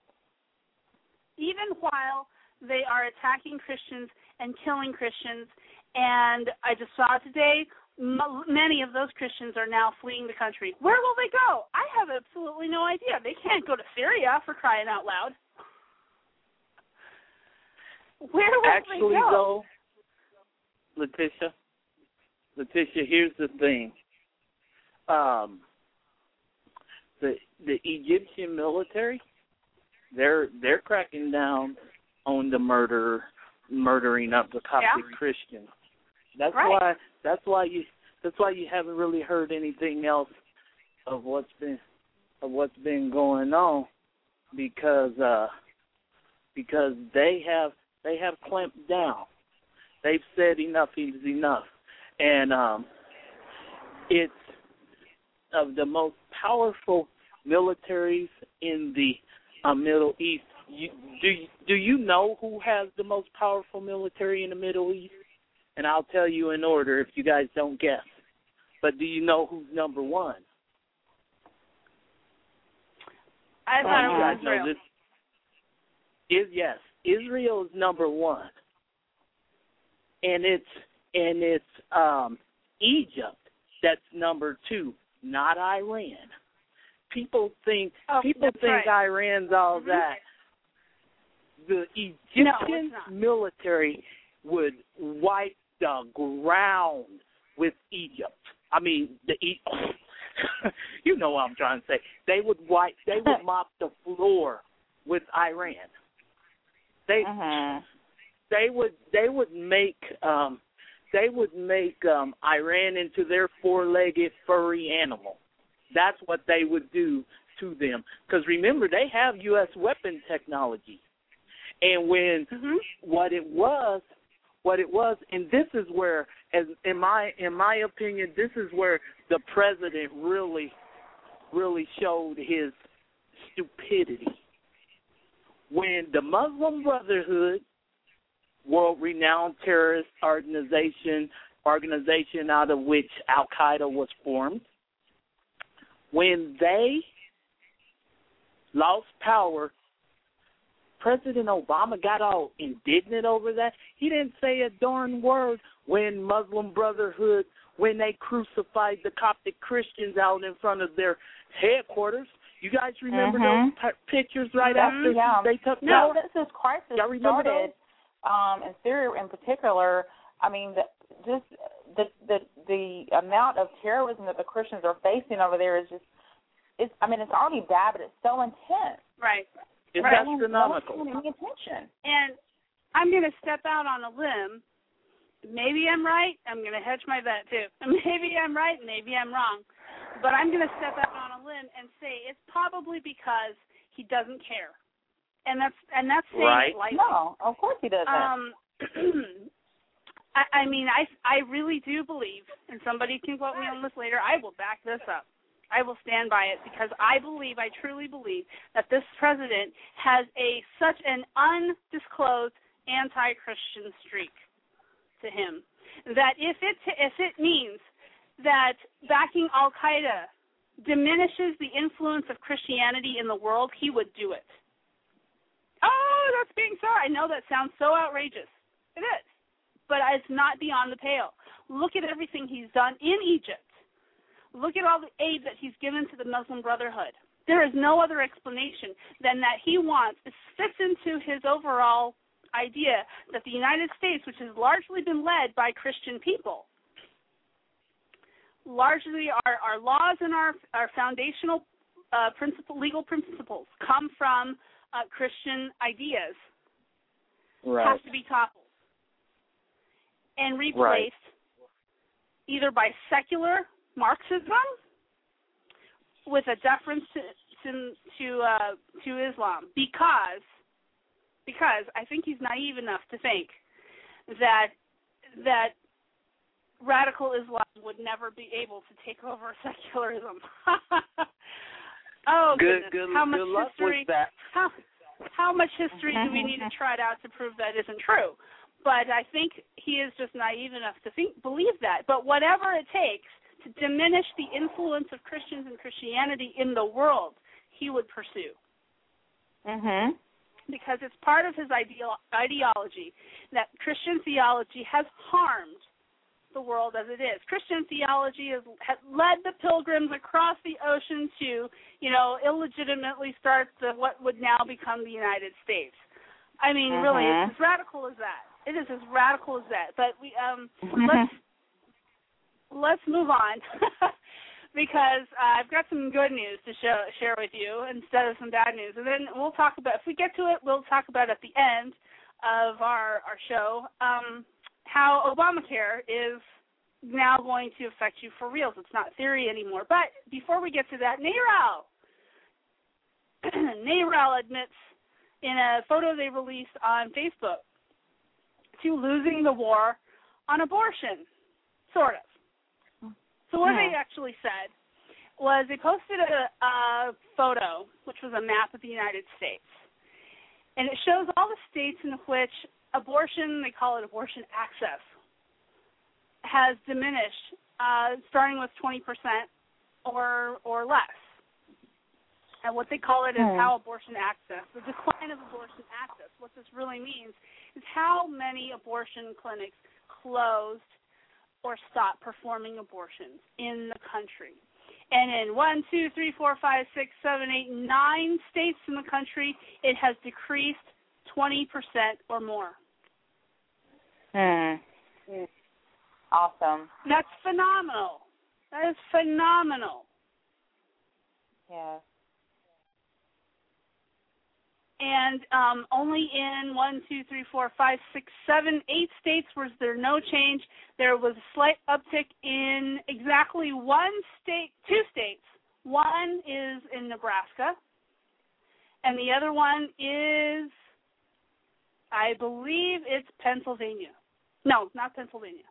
Even while they are attacking Christians and killing Christians and I just saw today m- many of those Christians are now fleeing the country. Where will they go? I have absolutely no idea. They can't go to Syria for crying out loud. Where will Actually, they go? though, Letitia, Letitia, here's the thing. Um, the the Egyptian military, they're they're cracking down on the murder, murdering of the Coptic Yeah. Christians. That's Right. why that's why you that's why you haven't really heard anything else of what's been of what's been going on because uh because they have they have clamped down. They've said enough is enough. And um it's of the most powerful militaries in the uh, Middle East. You, do do you know who has the most powerful military in the Middle East? And I'll tell you in order if you guys don't guess. But do you know who's number one? I thought you it guys was know Israel. this. Is yes, Israel is number one, and it's and it's um, Egypt that's number two, not Iran. People think Oh, people think right. Iran's all Mhm. that. The Egyptian not. military would wipe the ground with Egypt. I mean, the E- you know what I'm trying to say. They would wipe. They would mop the floor with Iran. They Mhm. they would they would make um they would make um Iran into their four-legged furry animal. That's what they would do to them. Because remember, they have U.S. weapon technology, and when Mhm. what it was what it was. And this is where as in my in my opinion this is where the president really really showed his stupidity. When the muslim brotherhood world renowned terrorist organization organization out of which al qaeda was formed when they lost power President Obama got all indignant over that. He didn't say a darn word when Muslim Brotherhood, when they crucified the Coptic Christians out in front of their headquarters. You guys remember Mhm. those p- pictures right That's- after yeah. they took No, down? since this crisis Y'all remember started, um, in Syria in particular, I mean, the, just the the the amount of terrorism that the Christians are facing over there is just, it's. I mean, it's already bad, but it's so intense. Right. It's Right. astronomical. No paying any attention. And I'm going to step out on a limb. Maybe I'm right. I'm going to hedge my bet too. Maybe I'm right. Maybe I'm wrong. But I'm going to step out on a limb and say it's probably because he doesn't care. And that's and that's saying Right. it lightly. No, of course he doesn't. Um, I, I mean, I I really do believe, and somebody can quote me on this later. I will back this up. I will stand by it because I believe, I truly believe, that this president has a such an undisclosed anti-Christian streak to him that if it if it means that backing Al Qaeda diminishes the influence of Christianity in the world, he would do it. Oh, that's being so. I know that sounds so outrageous. It is. But it's not beyond the pale. Look at everything he's done in Egypt. Look at all the aid that he's given to the Muslim Brotherhood. There is no other explanation than that he wants, it fits into his overall idea that the United States, which has largely been led by Christian people, largely our, our laws and our, our foundational uh, principle, legal principles come from uh, Christian ideas. right. has to be toppled and replaced either by secular Marxism with a deference to to to, uh, to Islam because because I think he's naive enough to think that that radical Islam would never be able to take over secularism. oh good, goodness! good, how much good luck history? with that. How how much history do we need to try trot out to prove that isn't true? But I think he is just naive enough to think believe that. But whatever it takes to diminish the influence of Christians and Christianity in the world, he would pursue Mhm. because it's part of his ideal, ideology that Christian theology has harmed the world as it is. Christian theology has, has led the pilgrims across the ocean to, you know, illegitimately start the what would now become the United States. I mean, really, Mhm. it's as radical as that. It is as radical as that. But we um let's let's move on because uh, I've got some good news to show, share with you instead of some bad news, and then we'll talk about if we get to it, we'll talk about at the end of our our show um, how Obamacare is now going to affect you for reals. It's not theory anymore. But before we get to that, NARAL NARAL admits in a photo they released on Facebook to losing the war on abortion, sort of. So what they actually said was they posted a, a photo, which was a map of the United States, and it shows all the states in which abortion, they call it abortion access, has diminished, uh, starting with 20% or or less. And what they call it is Hmm. how abortion access, the decline of abortion access. What this really means is how many abortion clinics closed or stop performing abortions in the country. And in one, two, three, four, five, six, seven, eight, nine states in the country, it has decreased 20% or more. Hmm. Awesome. That's phenomenal. That is phenomenal. Yeah. And um, only in one, two, three, four, five, six, seven, eight states was there no change. There was a slight uptick in exactly one state, two states. One is in Nebraska, and the other one is, I believe it's Pennsylvania. No, not Pennsylvania.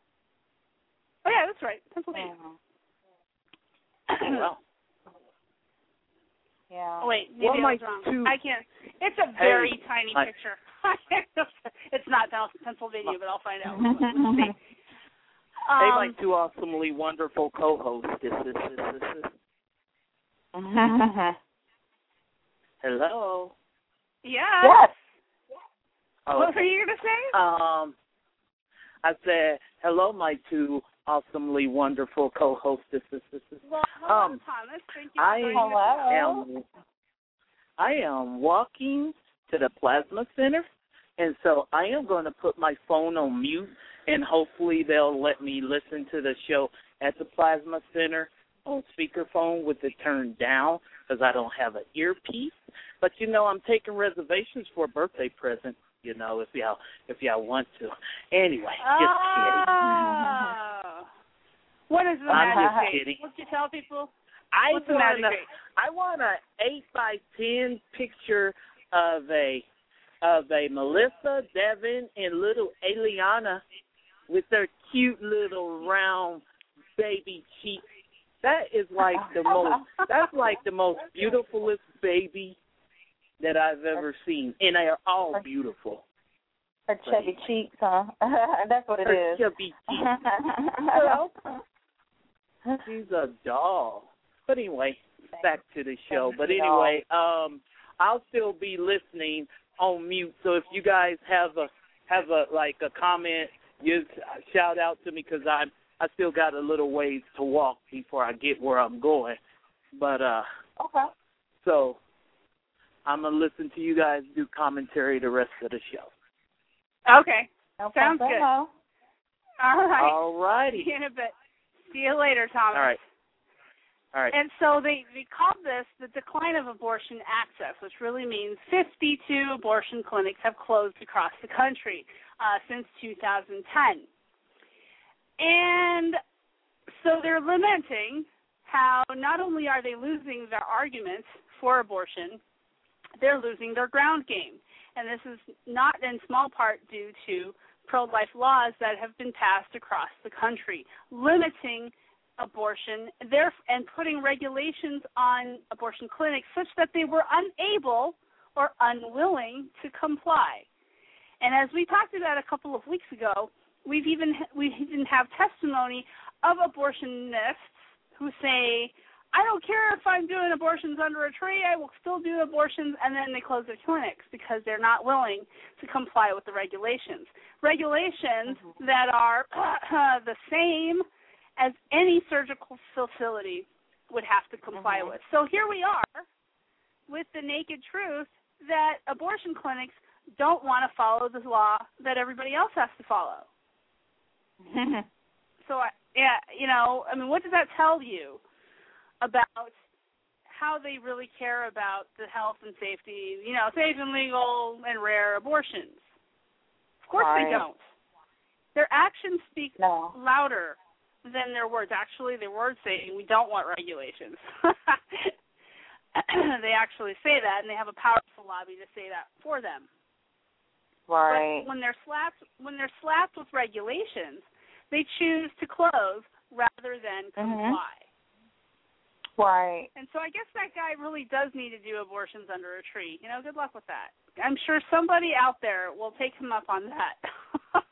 Oh yeah, that's right, Pennsylvania. well, Yeah. Oh, wait, maybe Well, I was wrong. two- I can't. It's a very Hey, tiny I- picture. it's not Pennsylvania, but I'll find out. Let's see. hey, Um, my two awesomely wonderful co-hosts. This is this, this, this. Hello. yeah. yes. What were you gonna say? Um, I said hello, my two awesomely wonderful co-hostesses. Well, hello, um, Thomas. Thank you. I us. Hello. am I am walking to the plasma center, and so I am going to put my phone on mute, and hopefully they'll let me listen to the show at the plasma center on speakerphone with it turned down because I don't have an earpiece. But you know, I'm taking reservations for a birthday present. You know, if y'all if y'all want to. Anyway, just kidding. What is the I'm magic just kidding. What you tell people? I What's want a. I want a eight by ten picture of a of a Melissa, Devin, and little Eliana with their cute little round baby cheeks. That is like the most. That's like the most beautifulest baby that I've ever seen, and they are all beautiful. Her chubby cheeks, huh? That's what it Her is. chubby cheeks. She's a doll. But anyway, back to the show. But anyway, um, I'll still be listening on mute. So if you guys have a have a like a comment, you shout out to me because I'm I still got a little ways to walk before I get where I'm going. But uh, Okay. so I'm gonna listen to you guys do commentary the rest of the show. Okay. No Sounds good. All right. All righty. In a bit. See you later, Thomas. All right. All right. And so they, they called this the decline of abortion access, which really means 52 abortion clinics have closed across the country uh, since 2010. And so they're lamenting how not only are they losing their arguments for abortion, they're losing their ground game. And this is not in small part due to pro life laws that have been passed across the country, limiting abortion there and putting regulations on abortion clinics such that they were unable or unwilling to comply. And as we talked about a couple of weeks ago, we've even we even have testimony of abortionists who say, "I don't care if I'm doing abortions under a tree, I will still do abortions," and then they close their clinics because they're not willing to comply with the regulations. Regulations mm-hmm. that are uh, the same as any surgical facility would have to comply mm-hmm. with. So here we are with the naked truth that abortion clinics don't want to follow the law that everybody else has to follow. so I, yeah, you know, I mean, what does that tell you about how they really care about the health and safety, you know, safe and legal and rare abortions? Of course right. they don't. Their actions speak no. louder than their words. Actually, their words saying we don't want regulations. they actually say that, and they have a powerful lobby to say that for them. Right. But when they're slapped, when they're slapped with regulations, they choose to close rather than mm-hmm. Right. And so I guess that guy really does need to do abortions under a tree. You know, good luck with that. I'm sure somebody out there will take him up on that.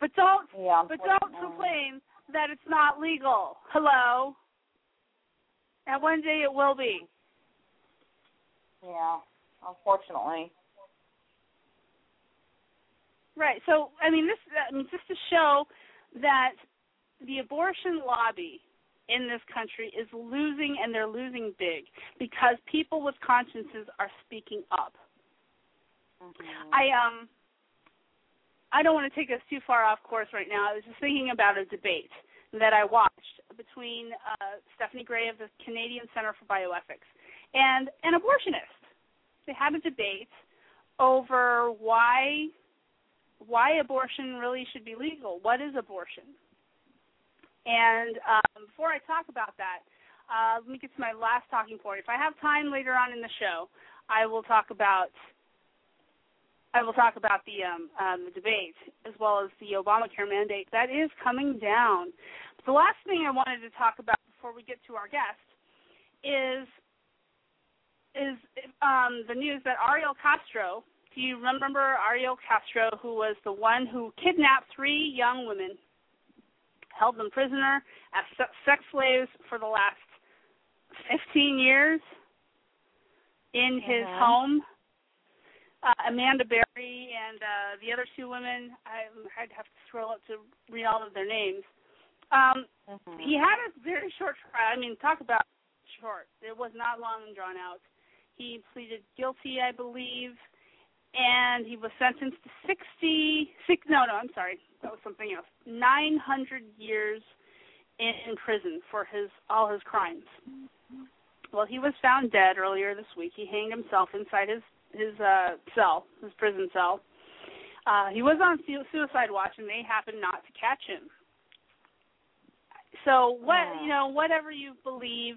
but don't yeah, but don't complain that it's not legal. Hello. And one day it will be. Yeah, unfortunately. Right. So, I mean, this I mean, just to show that the abortion lobby in this country is losing, and they're losing big because people with consciences are speaking up. Mm-hmm. I um I don't want to take us too far off course right now. I was just thinking about a debate that I watched between uh, Stephanie Gray of the Canadian Center for Bioethics and an abortionist. They had a debate over why why abortion really should be legal. What is abortion? And um, before I talk about that, uh, let me get to my last talking point. If I have time later on in the show, I will talk about I will talk about the um, um, the debate as well as the Obamacare mandate that is coming down. The last thing I wanted to talk about before we get to our guest is is um, the news that Ariel Castro. Do you remember Ariel Castro, who was the one who kidnapped three young women, held them prisoner as sex slaves for the last 15 years in his mm-hmm. home uh, Amanda Berry and uh, the other two women. I, I'd have to scroll up to read all of their names. Um, mm-hmm. He had a very short trial. I mean, talk about short. It was not long and drawn out. He pleaded guilty, I believe, and he was sentenced to 60, six, no, no, I'm sorry. That was something else. 900 years in, in prison for his all his crimes. Well, he was found dead earlier this week. He hanged himself inside his his uh cell, his prison cell. Uh he was on suicide watch and they happened not to catch him. So what you know, whatever you believe,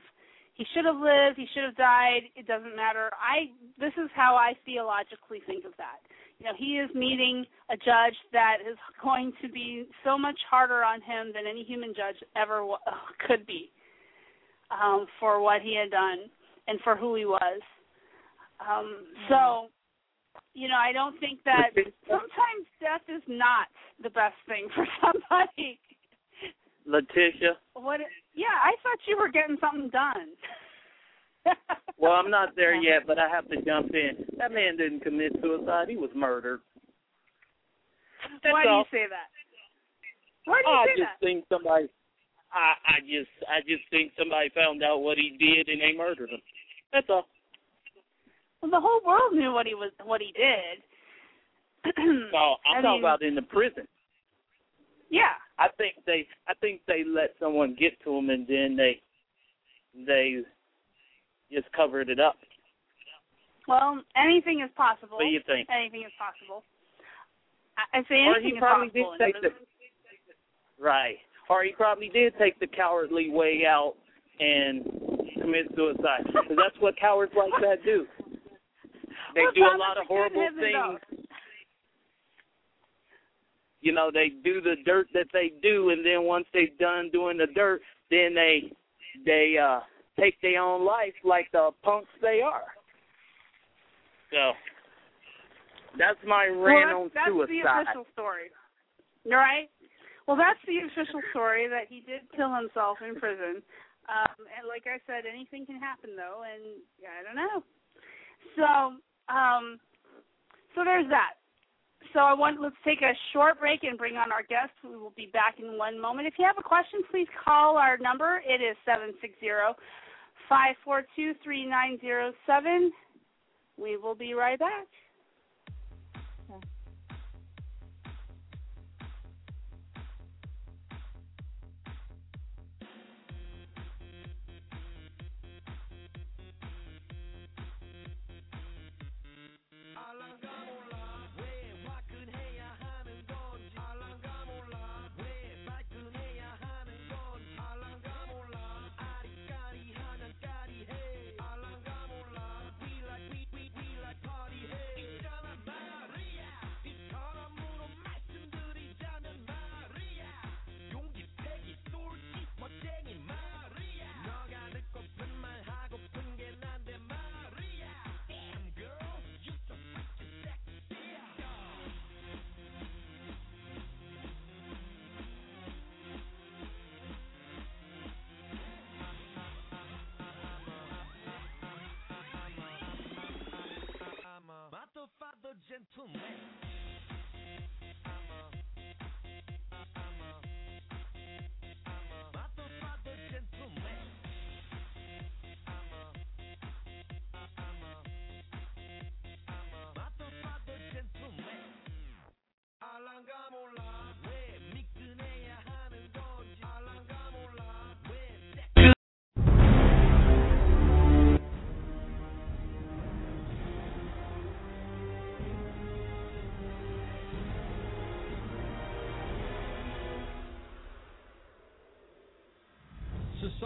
he should have lived, he should have died, it doesn't matter. I this is how I theologically think of that. You know, he is meeting a judge that is going to be so much harder on him than any human judge ever w- could be um, for what he had done and for who he was. Um, so, you know, I don't think that sometimes death is not the best thing for somebody. Letitia. What? Yeah, I thought you were getting something done. well, I'm not there yet, but I have to jump in. That man didn't commit suicide; he was murdered. That's Why all. do you say that? Why do you I say just that? think somebody. I I just I just think somebody found out what he did and they murdered him. That's all. Well, the whole world knew what he was, what he did. no, I'm I talking mean, about in the prison. Yeah. I think they I think they let someone get to him and then they they just covered it up. Well, anything is possible. What do you think? Anything is possible. I, I say Or anything he is probably did take the right. Or he probably did take the cowardly way out and commit suicide. Because that's what cowards like that do. They Well, do a lot of horrible things. You know, they do the dirt that they do, and then once they've done doing the dirt, then they they uh take their own life like the punks they are. So that's my rant well, on that's, that's the official story. Right. Well, that's the official story that he did kill himself in prison. Um, and like I said, anything can happen though, and I don't know. So, um, so there's that. So I want let's take a short break and bring on our guest. We will be back in one moment. If you have a question, please call our number. It is seven six zero five four two three nine zero seven. We will be right back. a gentleman. Alanga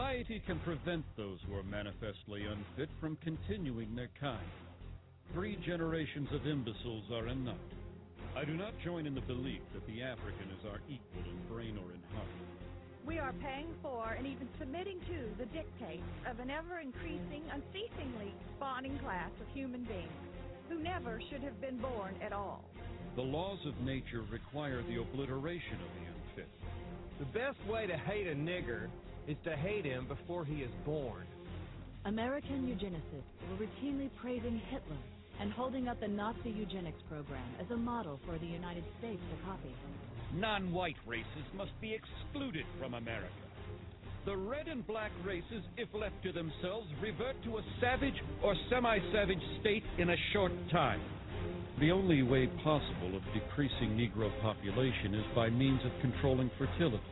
Society can prevent those who are manifestly unfit from continuing their kind. Three generations of imbeciles are enough. I do not join in the belief that the African is our equal in brain or in heart. We are paying for and even submitting to the dictates of an ever increasing, unceasingly spawning class of human beings who never should have been born at all. The laws of nature require the obliteration of the unfit. The best way to hate a nigger is to hate him before he is born. American eugenicists were routinely praising Hitler and holding up the Nazi eugenics program as a model for the United States to copy. Non white races must be excluded from America. The red and black races, if left to themselves, revert to a savage or semi savage state in a short time. The only way possible of decreasing Negro population is by means of controlling fertility.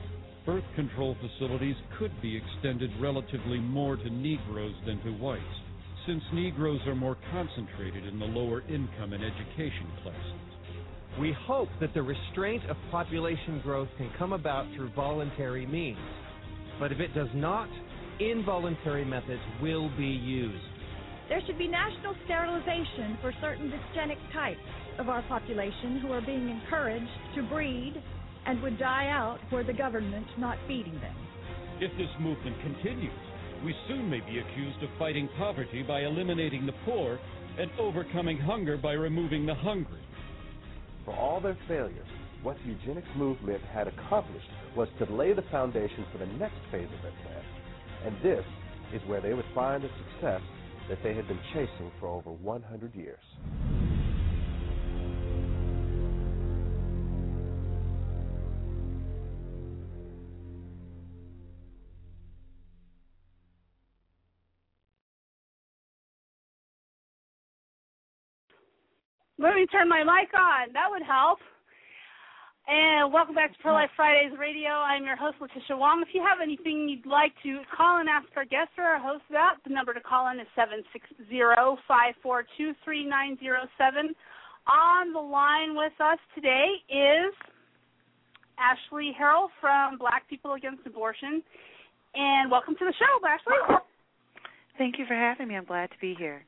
Birth control facilities could be extended relatively more to Negroes than to whites, since Negroes are more concentrated in the lower income and education classes. We hope that the restraint of population growth can come about through voluntary means. But if it does not, involuntary methods will be used. There should be national sterilization for certain dysgenic types of our population who are being encouraged to breed and would die out were the government not feeding them. If this movement continues, we soon may be accused of fighting poverty by eliminating the poor and overcoming hunger by removing the hungry. For all their failures, what the eugenics movement had accomplished was to lay the foundation for the next phase of their plan. And this is where they would find the success that they had been chasing for over 100 years. Let me turn my mic on. That would help. And welcome back to Pro Life Fridays Radio. I'm your host, Letitia Wong. If you have anything you'd like to call and ask our guest or our host about, the number to call in is seven six zero five four two three nine zero seven. On the line with us today is Ashley Harrell from Black People Against Abortion. And welcome to the show, Ashley. Thank you for having me. I'm glad to be here.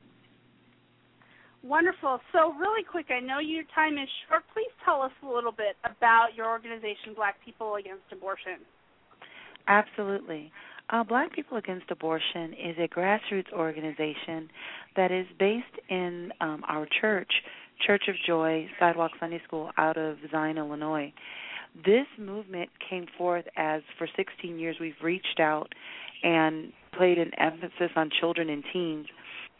Wonderful. So, really quick, I know your time is short. Please tell us a little bit about your organization, Black People Against Abortion. Absolutely. Uh, Black People Against Abortion is a grassroots organization that is based in um, our church, Church of Joy Sidewalk Sunday School, out of Zion, Illinois. This movement came forth as for 16 years we've reached out and played an emphasis on children and teens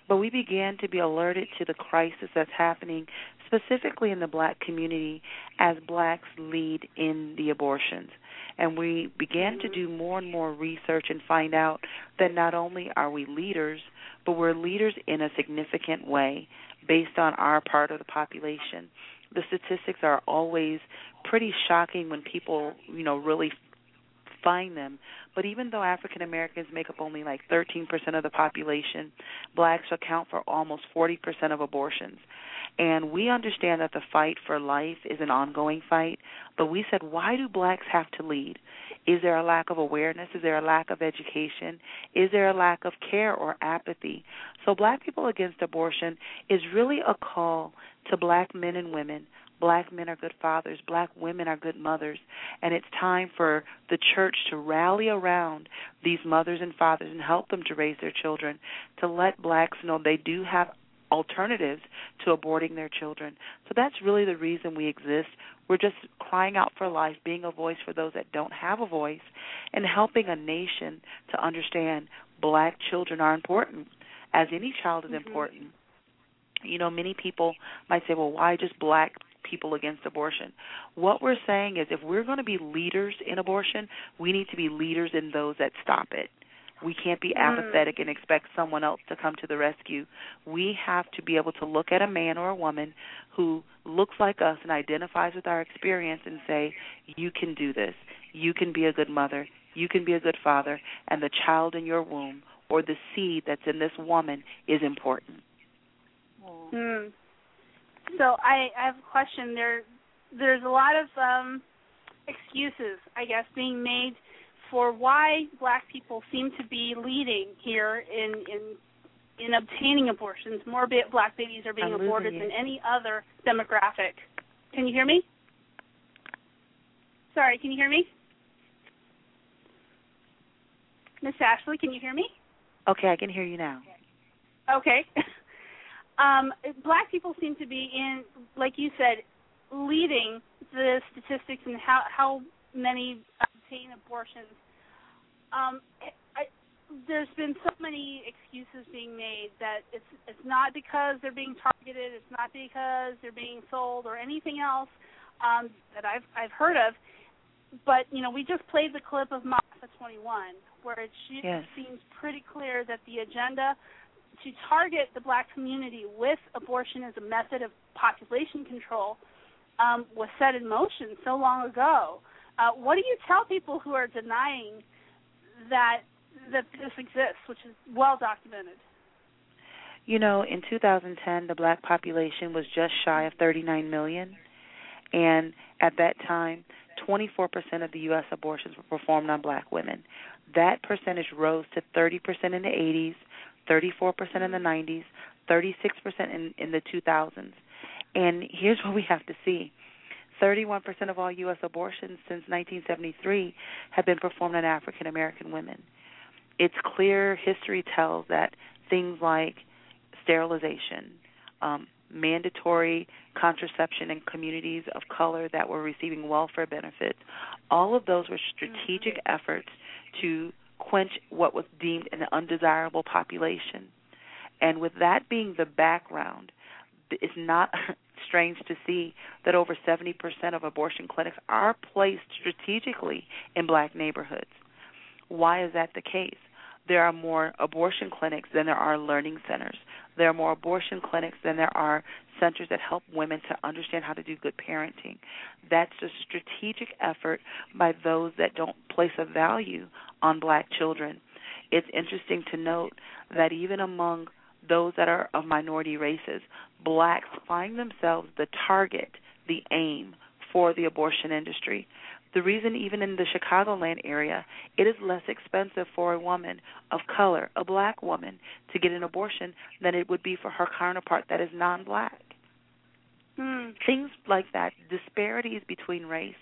but we began to be alerted to the crisis that's happening specifically in the black community as blacks lead in the abortions. And we began to do more and more research and find out that not only are we leaders, but we're leaders in a significant way based on our part of the population. The statistics are always pretty shocking when people, you know, really find them. But even though African Americans make up only like 13% of the population, blacks account for almost 40% of abortions. And we understand that the fight for life is an ongoing fight, but we said, why do blacks have to lead? Is there a lack of awareness? Is there a lack of education? Is there a lack of care or apathy? So, Black People Against Abortion is really a call to black men and women Black men are good fathers, black women are good mothers, and it's time for the church to rally around these mothers and fathers and help them to raise their children, to let blacks know they do have alternatives to aborting their children. So that's really the reason we exist. We're just crying out for life, being a voice for those that don't have a voice, and helping a nation to understand black children are important, as any child is mm-hmm. important. You know, many people might say, well, why just black people against abortion. What we're saying is if we're going to be leaders in abortion, we need to be leaders in those that stop it. We can't be mm. apathetic and expect someone else to come to the rescue. We have to be able to look at a man or a woman who looks like us and identifies with our experience and say, You can do this. You can be a good mother. You can be a good father. And the child in your womb or the seed that's in this woman is important. Mm. So I, I have a question. There, there's a lot of um, excuses, I guess, being made for why black people seem to be leading here in in in obtaining abortions. More black babies are being I'm aborted than any other demographic. Can you hear me? Sorry, can you hear me? Miss Ashley, can you hear me? Okay, I can hear you now. Okay. um, black people seem to be in, like you said, leading the statistics and how how many obtain abortions. Um, I, there's been so many excuses being made that it's it's not because they're being targeted, it's not because they're being sold or anything else um, that I've I've heard of. But you know, we just played the clip of Maafa 21, where it yes. seems pretty clear that the agenda to target the black community with abortion as a method of population control um, was set in motion so long ago. Uh, what do you tell people who are denying that that this exists, which is well documented? You know, in 2010, the black population was just shy of 39 million, and at that time, 24% of the U.S. abortions were performed on black women. That percentage rose to 30% in the 80s, 34% in the 90s, 36% in, in the 2000s. And here's what we have to see 31% of all U.S. abortions since 1973 have been performed on African American women. It's clear history tells that things like sterilization, um, mandatory contraception in communities of color that were receiving welfare benefits, all of those were strategic mm-hmm. efforts to quench what was deemed an undesirable population. And with that being the background, it's not strange to see that over 70% of abortion clinics are placed strategically in black neighborhoods. Why is that the case? There are more abortion clinics than there are learning centers. There are more abortion clinics than there are centers that help women to understand how to do good parenting. That's a strategic effort by those that don't place a value on black children. It's interesting to note that even among those that are of minority races, blacks find themselves the target, the aim for the abortion industry. The reason, even in the Chicagoland area, it is less expensive for a woman of color, a black woman, to get an abortion than it would be for her counterpart that is non black. Mm. Things like that, disparities between race,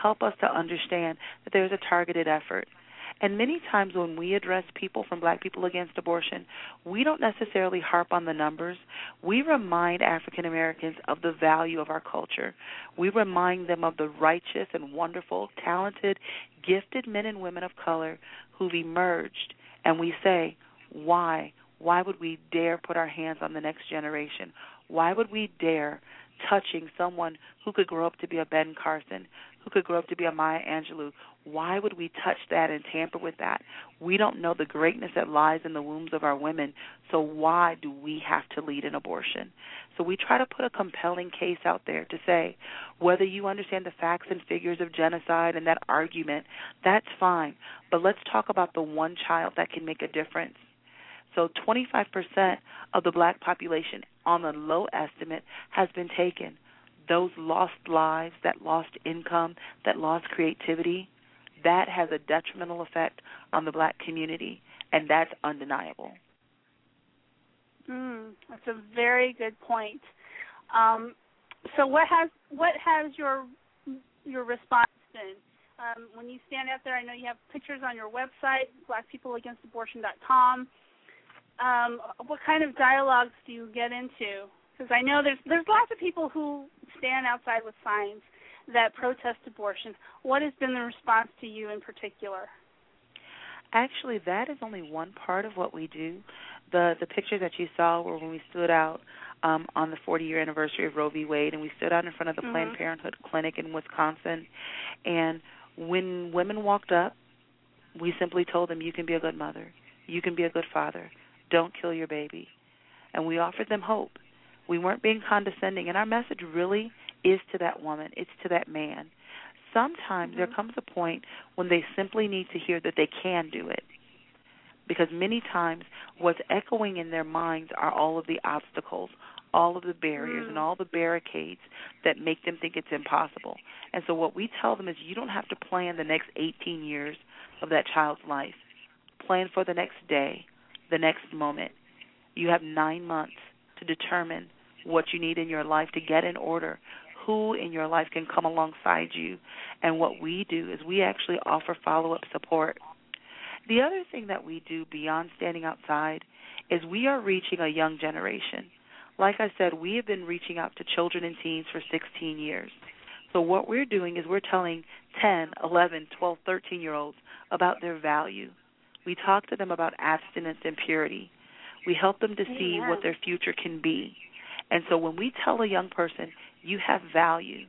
help us to understand that there's a targeted effort. And many times when we address people from black people against abortion, we don't necessarily harp on the numbers. We remind African Americans of the value of our culture. We remind them of the righteous and wonderful, talented, gifted men and women of color who've emerged. And we say, why? Why would we dare put our hands on the next generation? Why would we dare touching someone who could grow up to be a Ben Carson, who could grow up to be a Maya Angelou. Why would we touch that and tamper with that? We don't know the greatness that lies in the wombs of our women, so why do we have to lead an abortion? So we try to put a compelling case out there to say whether you understand the facts and figures of genocide and that argument, that's fine. But let's talk about the one child that can make a difference. So 25% of the black population on the low estimate has been taken those lost lives, that lost income, that lost creativity, that has a detrimental effect on the black community, and that's undeniable. Mm, that's a very good point. Um, so, what has what has your your response been um, when you stand out there? I know you have pictures on your website, BlackPeopleAgainstAbortion.com. Um, what kind of dialogues do you get into? Because I know there's there's lots of people who stand outside with signs that protest abortion. What has been the response to you in particular? Actually, that is only one part of what we do. The the picture that you saw were when we stood out um, on the 40 year anniversary of Roe v. Wade, and we stood out in front of the mm-hmm. Planned Parenthood clinic in Wisconsin. And when women walked up, we simply told them, "You can be a good mother. You can be a good father. Don't kill your baby." And we offered them hope. We weren't being condescending, and our message really is to that woman, it's to that man. Sometimes mm-hmm. there comes a point when they simply need to hear that they can do it. Because many times what's echoing in their minds are all of the obstacles, all of the barriers, mm. and all the barricades that make them think it's impossible. And so what we tell them is you don't have to plan the next 18 years of that child's life. Plan for the next day, the next moment. You have nine months to determine what you need in your life to get in order, who in your life can come alongside you. And what we do is we actually offer follow up support. The other thing that we do beyond standing outside is we are reaching a young generation. Like I said, we have been reaching out to children and teens for 16 years. So what we're doing is we're telling 10, 11, 12, 13 year olds about their value. We talk to them about abstinence and purity. We help them to see what their future can be. And so when we tell a young person, you have value,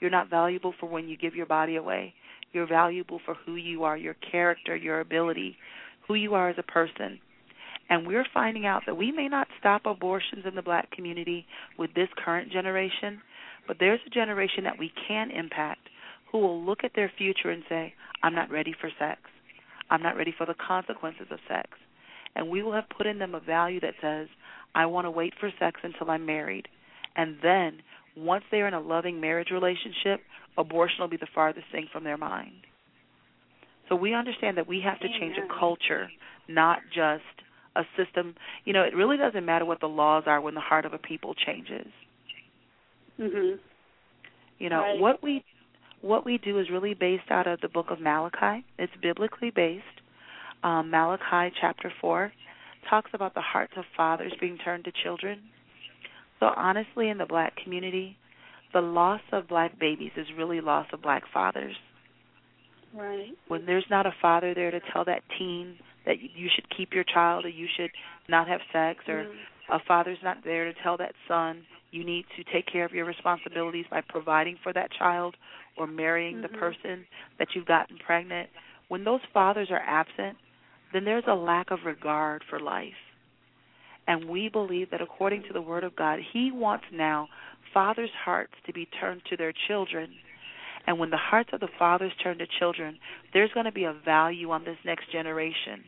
you're not valuable for when you give your body away. You're valuable for who you are, your character, your ability, who you are as a person. And we're finding out that we may not stop abortions in the black community with this current generation, but there's a generation that we can impact who will look at their future and say, I'm not ready for sex. I'm not ready for the consequences of sex. And we will have put in them a value that says, I want to wait for sex until I'm married. And then, once they're in a loving marriage relationship, abortion will be the farthest thing from their mind. So we understand that we have to change a culture, not just a system. You know, it really doesn't matter what the laws are when the heart of a people changes. Mhm. You know, right. what we what we do is really based out of the book of Malachi. It's biblically based. Um, Malachi chapter 4 talks about the hearts of fathers being turned to children. So honestly, in the black community, the loss of black babies is really loss of black fathers. Right. When there's not a father there to tell that teen that you should keep your child or you should not have sex or mm-hmm. a father's not there to tell that son you need to take care of your responsibilities by providing for that child or marrying mm-hmm. the person that you've gotten pregnant. When those fathers are absent, then there's a lack of regard for life. And we believe that according to the Word of God, He wants now fathers' hearts to be turned to their children. And when the hearts of the fathers turn to children, there's going to be a value on this next generation.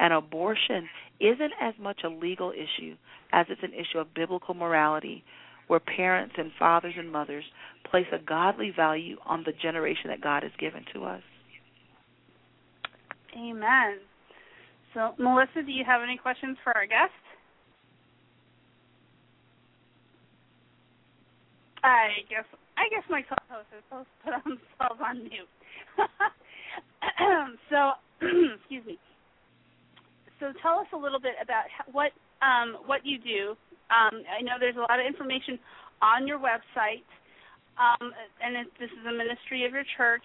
And abortion isn't as much a legal issue as it's an issue of biblical morality, where parents and fathers and mothers place a godly value on the generation that God has given to us. Amen. So, Melissa, do you have any questions for our guest? I guess I guess my co-host is supposed to put themselves on mute. so, excuse me. So, tell us a little bit about what um, what you do. Um, I know there's a lot of information on your website, um, and it, this is a ministry of your church.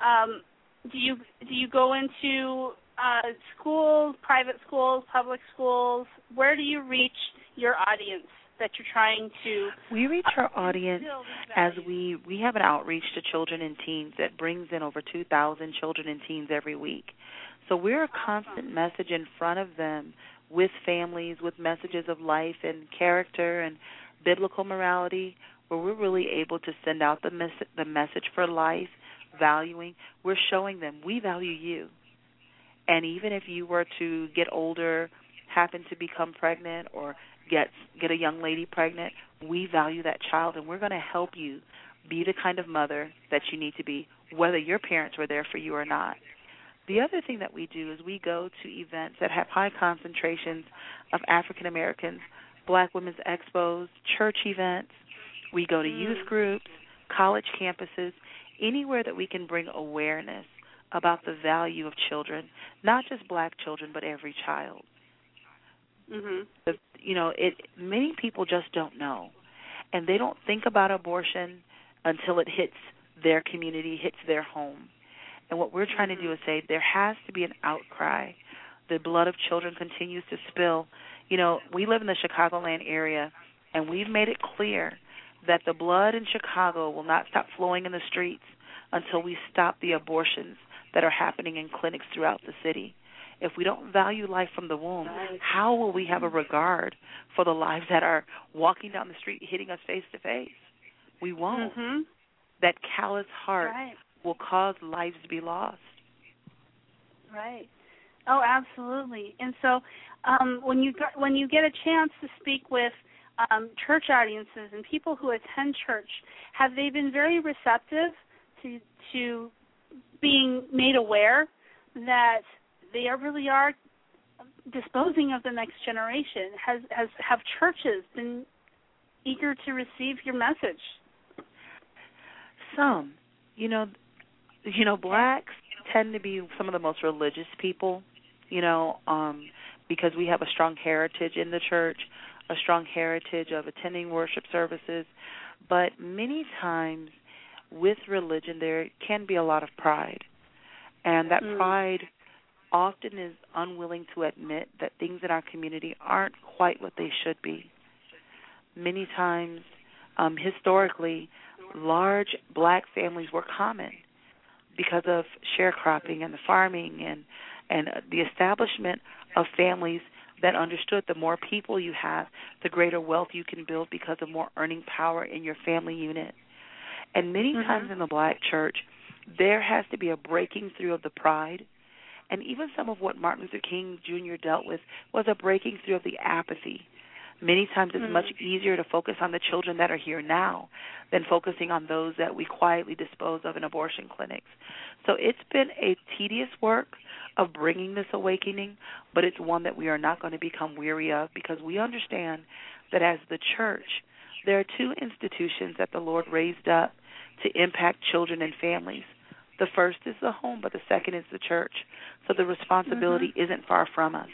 Um, do you do you go into uh, schools, private schools, public schools? Where do you reach your audience that you're trying to? We reach our audience as we we have an outreach to children and teens that brings in over 2,000 children and teens every week. So we're a constant message in front of them with families, with messages of life and character and biblical morality, where we're really able to send out the mes- the message for life, valuing. We're showing them we value you, and even if you were to get older, happen to become pregnant, or get get a young lady pregnant, we value that child, and we're going to help you be the kind of mother that you need to be, whether your parents were there for you or not. The other thing that we do is we go to events that have high concentrations of African Americans, Black Women's Expos, church events. We go to Mm. youth groups, college campuses, anywhere that we can bring awareness about the value of children, not just black children, but every child. Mhm. The, you know, it many people just don't know. And they don't think about abortion until it hits their community, hits their home. And what we're trying to do is say there has to be an outcry. The blood of children continues to spill. You know, we live in the Chicagoland area, and we've made it clear that the blood in Chicago will not stop flowing in the streets until we stop the abortions that are happening in clinics throughout the city. If we don't value life from the womb, how will we have a regard for the lives that are walking down the street hitting us face to face? We won't. Mhm. That callous heart Right. will cause lives to be lost. Right. Oh, absolutely. And so, um, when you got, when you get a chance to speak with um, church audiences and people who attend church, have they been very receptive to to being made aware that they are really are disposing of the next generation? Has has have churches been eager to receive your message? Some, you know, you know, blacks tend to be some of the most religious people, you know, um, because we have a strong heritage in the church, a strong heritage of attending worship services, but many times with religion there can be a lot of pride. And that Mm. pride often is unwilling to admit that things in our community aren't quite what they should be. Many times, um, historically, large black families were common because of sharecropping and the farming and and the establishment of families that understood the more people you have, the greater wealth you can build because of more earning power in your family unit. And many Mhm. times in the black church, there has to be a breaking through of the pride. And even some of what Martin Luther King Jr. dealt with was a breaking through of the apathy. Many times it's Mhm. much easier to focus on the children that are here now than focusing on those that we quietly dispose of in abortion clinics. So it's been a tedious work of bringing this awakening, but it's one that we are not going to become weary of because we understand that as the church, there are two institutions that the Lord raised up to impact children and families. The first is the home, but the second is the church. So the responsibility Mm-hmm. isn't far from us.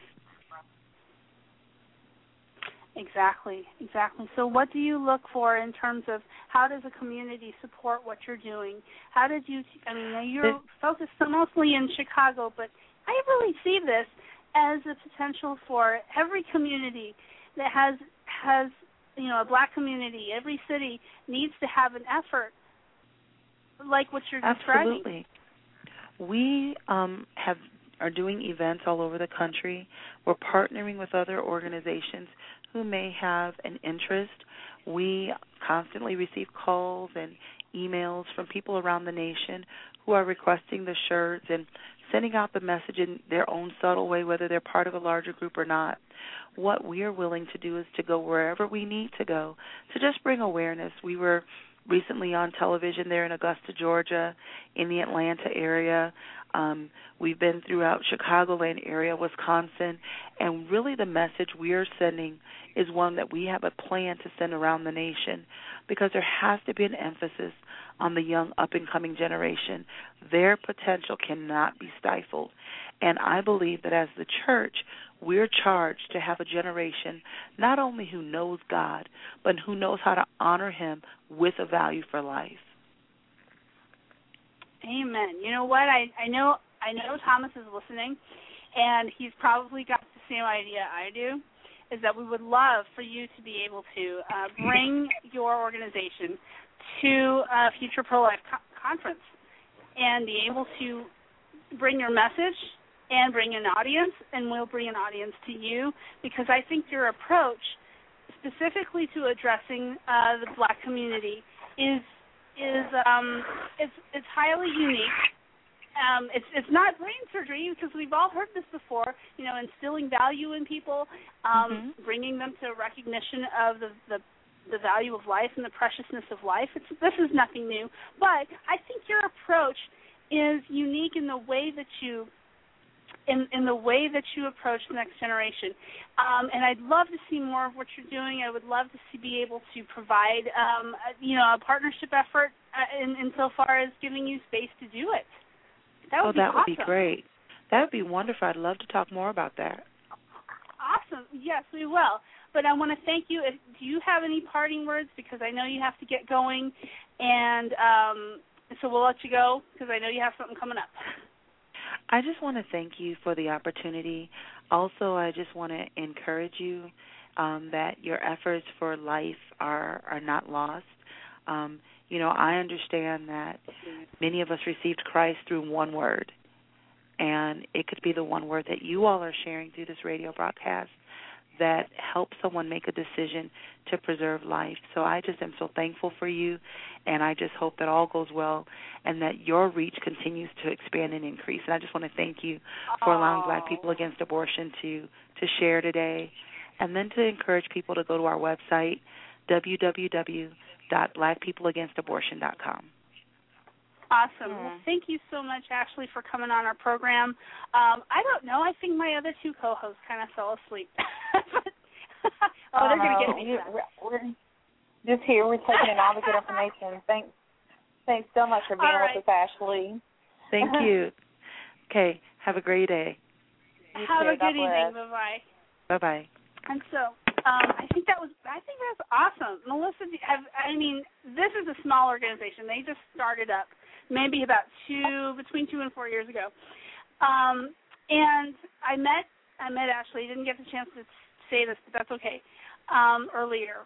Exactly, exactly. So, what do you look for in terms of how does a community support what you're doing? How did you? I mean, you're focused mostly in Chicago, but I really see this as a potential for every community that has has you know a black community. Every city needs to have an effort like what you're describing. Absolutely. We um, have are doing events all over the country. We're partnering with other organizations who may have an interest. We constantly receive calls and emails from people around the nation who are requesting the shirts and sending out the message in their own subtle way, whether they're part of a larger group or not. What we are willing to do is to go wherever we need to go to just bring awareness. We were recently on television there in Augusta, Georgia, in the Atlanta area. Um, we've been throughout Chicagoland area, Wisconsin, and really the message we are sending is one that we have a plan to send around the nation because there has to be an emphasis on the young up and coming generation. Their potential cannot be stifled. And I believe that as the church, we're charged to have a generation not only who knows God, but who knows how to honor Him with a value for life. Amen. You know what? I I know I know Thomas is listening, and he's probably got the same idea I do. Is that we would love for you to be able to uh, bring your organization to a future pro life co- conference and be able to bring your message and bring an audience, and we'll bring an audience to you because I think your approach, specifically to addressing uh, the black community, is is um, it's it's highly unique. Um, it's it's not brain surgery because we've all heard this before. You know, instilling value in people, um, mm-hmm. bringing them to recognition of the, the the value of life and the preciousness of life. It's, this is nothing new, but I think your approach is unique in the way that you in in the way that you approach the next generation. Um, and I'd love to see more of what you're doing. I would love to see be able to provide um, a, you know a partnership effort uh, in insofar as giving you space to do it. That would oh, that be would be great. That would be wonderful. I'd love to talk more about that. Awesome. Yes, we will. But I want to thank you. If, do you have any parting words? Because I know you have to get going, and um, so we'll let you go because I know you have something coming up. I just want to thank you for the opportunity. Also, I just want to encourage you um, that your efforts for life are are not lost. Um, you know, I understand that many of us received Christ through one word, and it could be the one word that you all are sharing through this radio broadcast that help someone make a decision to preserve life. So I just am so thankful for you, and I just hope that all goes well and that your reach continues to expand and increase. And I just want to thank you for allowing Black People Against Abortion to to share today, and then to encourage people to go to our website www.blackpeopleagainstabortion.com. Awesome. Well, thank you so much, Ashley, for coming on our program. Um, I don't know. I think my other two co-hosts kind of fell asleep. oh, they're going to get me. We're, we're just here. We're taking in all the good information. Thanks. Thanks so much for being right. with us, Ashley. Thank you. Okay. Have a great day. You Have too. a good God evening. Bye bye. Bye bye. And so, um, I think that was. I think that's awesome, Melissa. do you Have I mean, this is a small organization. They just started up maybe about two, between two and four years ago. Um, and I met I met Ashley. Didn't get the chance to say this, but that's okay. Um, earlier,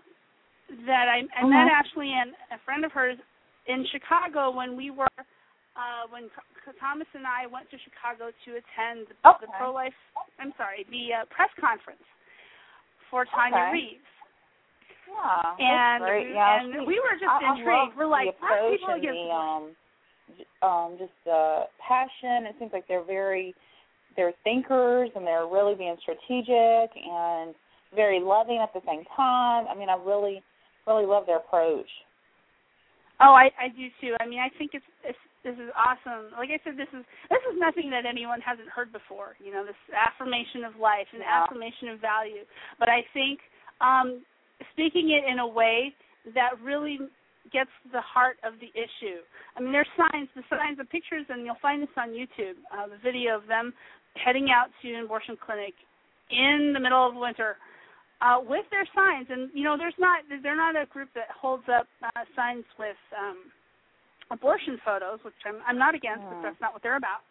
that I, I met Ashley and a friend of hers in Chicago when we were uh, when Thomas and I went to Chicago to attend the, the pro life. I'm sorry, the uh, press conference for Tonya Okay. Reaves. Yeah, And we- yeah, and she- we were just I, I intrigued. love We're like, black people against the um, um, just the passion. It seems like they're very, they're thinkers and they're really being strategic and very loving at the same time. I mean, I really, really love their approach. Oh, I I do too. I mean, I think it's, it's this is awesome. Like I said, this is this is nothing that anyone hasn't heard before. You know, this affirmation of life and Yeah. affirmation of value. But I think um, speaking it in a way that really gets to the heart of the issue. I mean, there's signs, the signs, the pictures, and you'll find this on YouTube. Uh, the video of them heading out to an abortion clinic in the middle of winter uh, with their signs. And you know, there's not they're not a group that holds up uh, signs with um, abortion photos, which I'm I'm not against, but Hmm. that's not what they're about.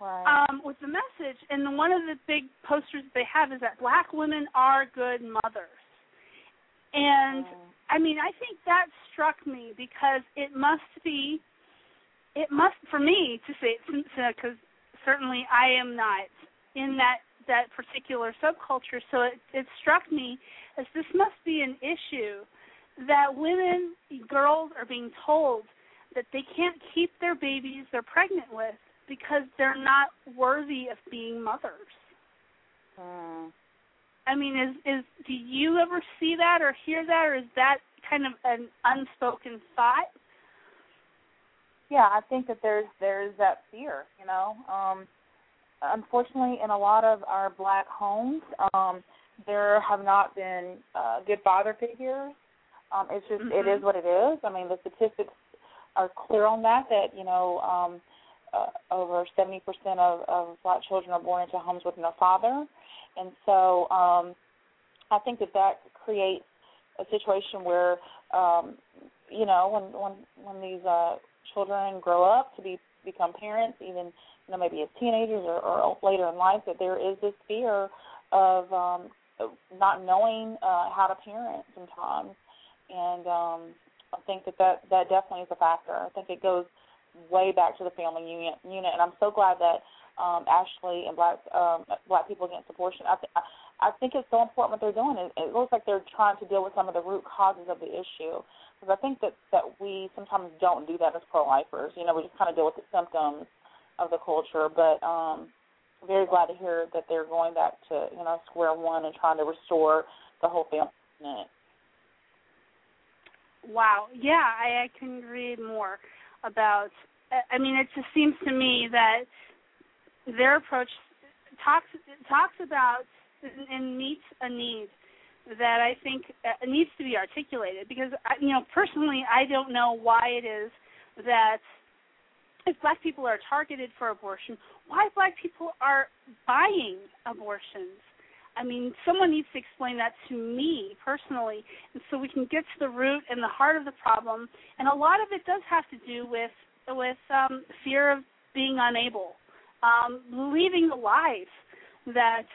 Right. Um, with the message, and one of the big posters that they have is that black women are good mothers. And I mean, I think that struck me because it must be, it must for me to say it, because certainly I am not in that that particular subculture. So it, it struck me as this must be an issue that women, girls, are being told that they can't keep their babies they're pregnant with because they're not worthy of being mothers. Mm. I mean, is is do you ever see that or hear that, or is that kind of an unspoken thought? Yeah, I think that there's there's that fear, you know. Um unfortunately in a lot of our black homes, um there have not been uh good father figures. Um it's just mm-hmm. it is what it is. I mean, the statistics are clear on that that, you know, um uh, over 70% of of black children are born into homes with no father. And so um I think that that creates a situation where um you know when when when these uh children grow up to be become parents, even you know maybe as teenagers or, or later in life, that there is this fear of um, not knowing uh, how to parent sometimes, and um, I think that, that that definitely is a factor. I think it goes way back to the family unit, unit and I'm so glad that um, Ashley and Black um, Black People Against Abortion. I, th- I think it's so important what they're doing. It, it looks like they're trying to deal with some of the root causes of the issue. Because I think that that we sometimes don't do that as pro-lifers. You know, we just kind of deal with the symptoms of the culture. But um, very glad to hear that they're going back to you know square one and trying to restore the whole family. Wow. Yeah, I, I can read more about. I mean, it just seems to me that their approach talks talks about and meets a need that I think uh, needs to be articulated because you know personally I don't know why it is that if black people are targeted for abortion, why black people are buying abortions. I mean, someone needs to explain that to me personally, and so we can get to the root and the heart of the problem. And a lot of it does have to do with with um, fear of being unable, um, believing the lies that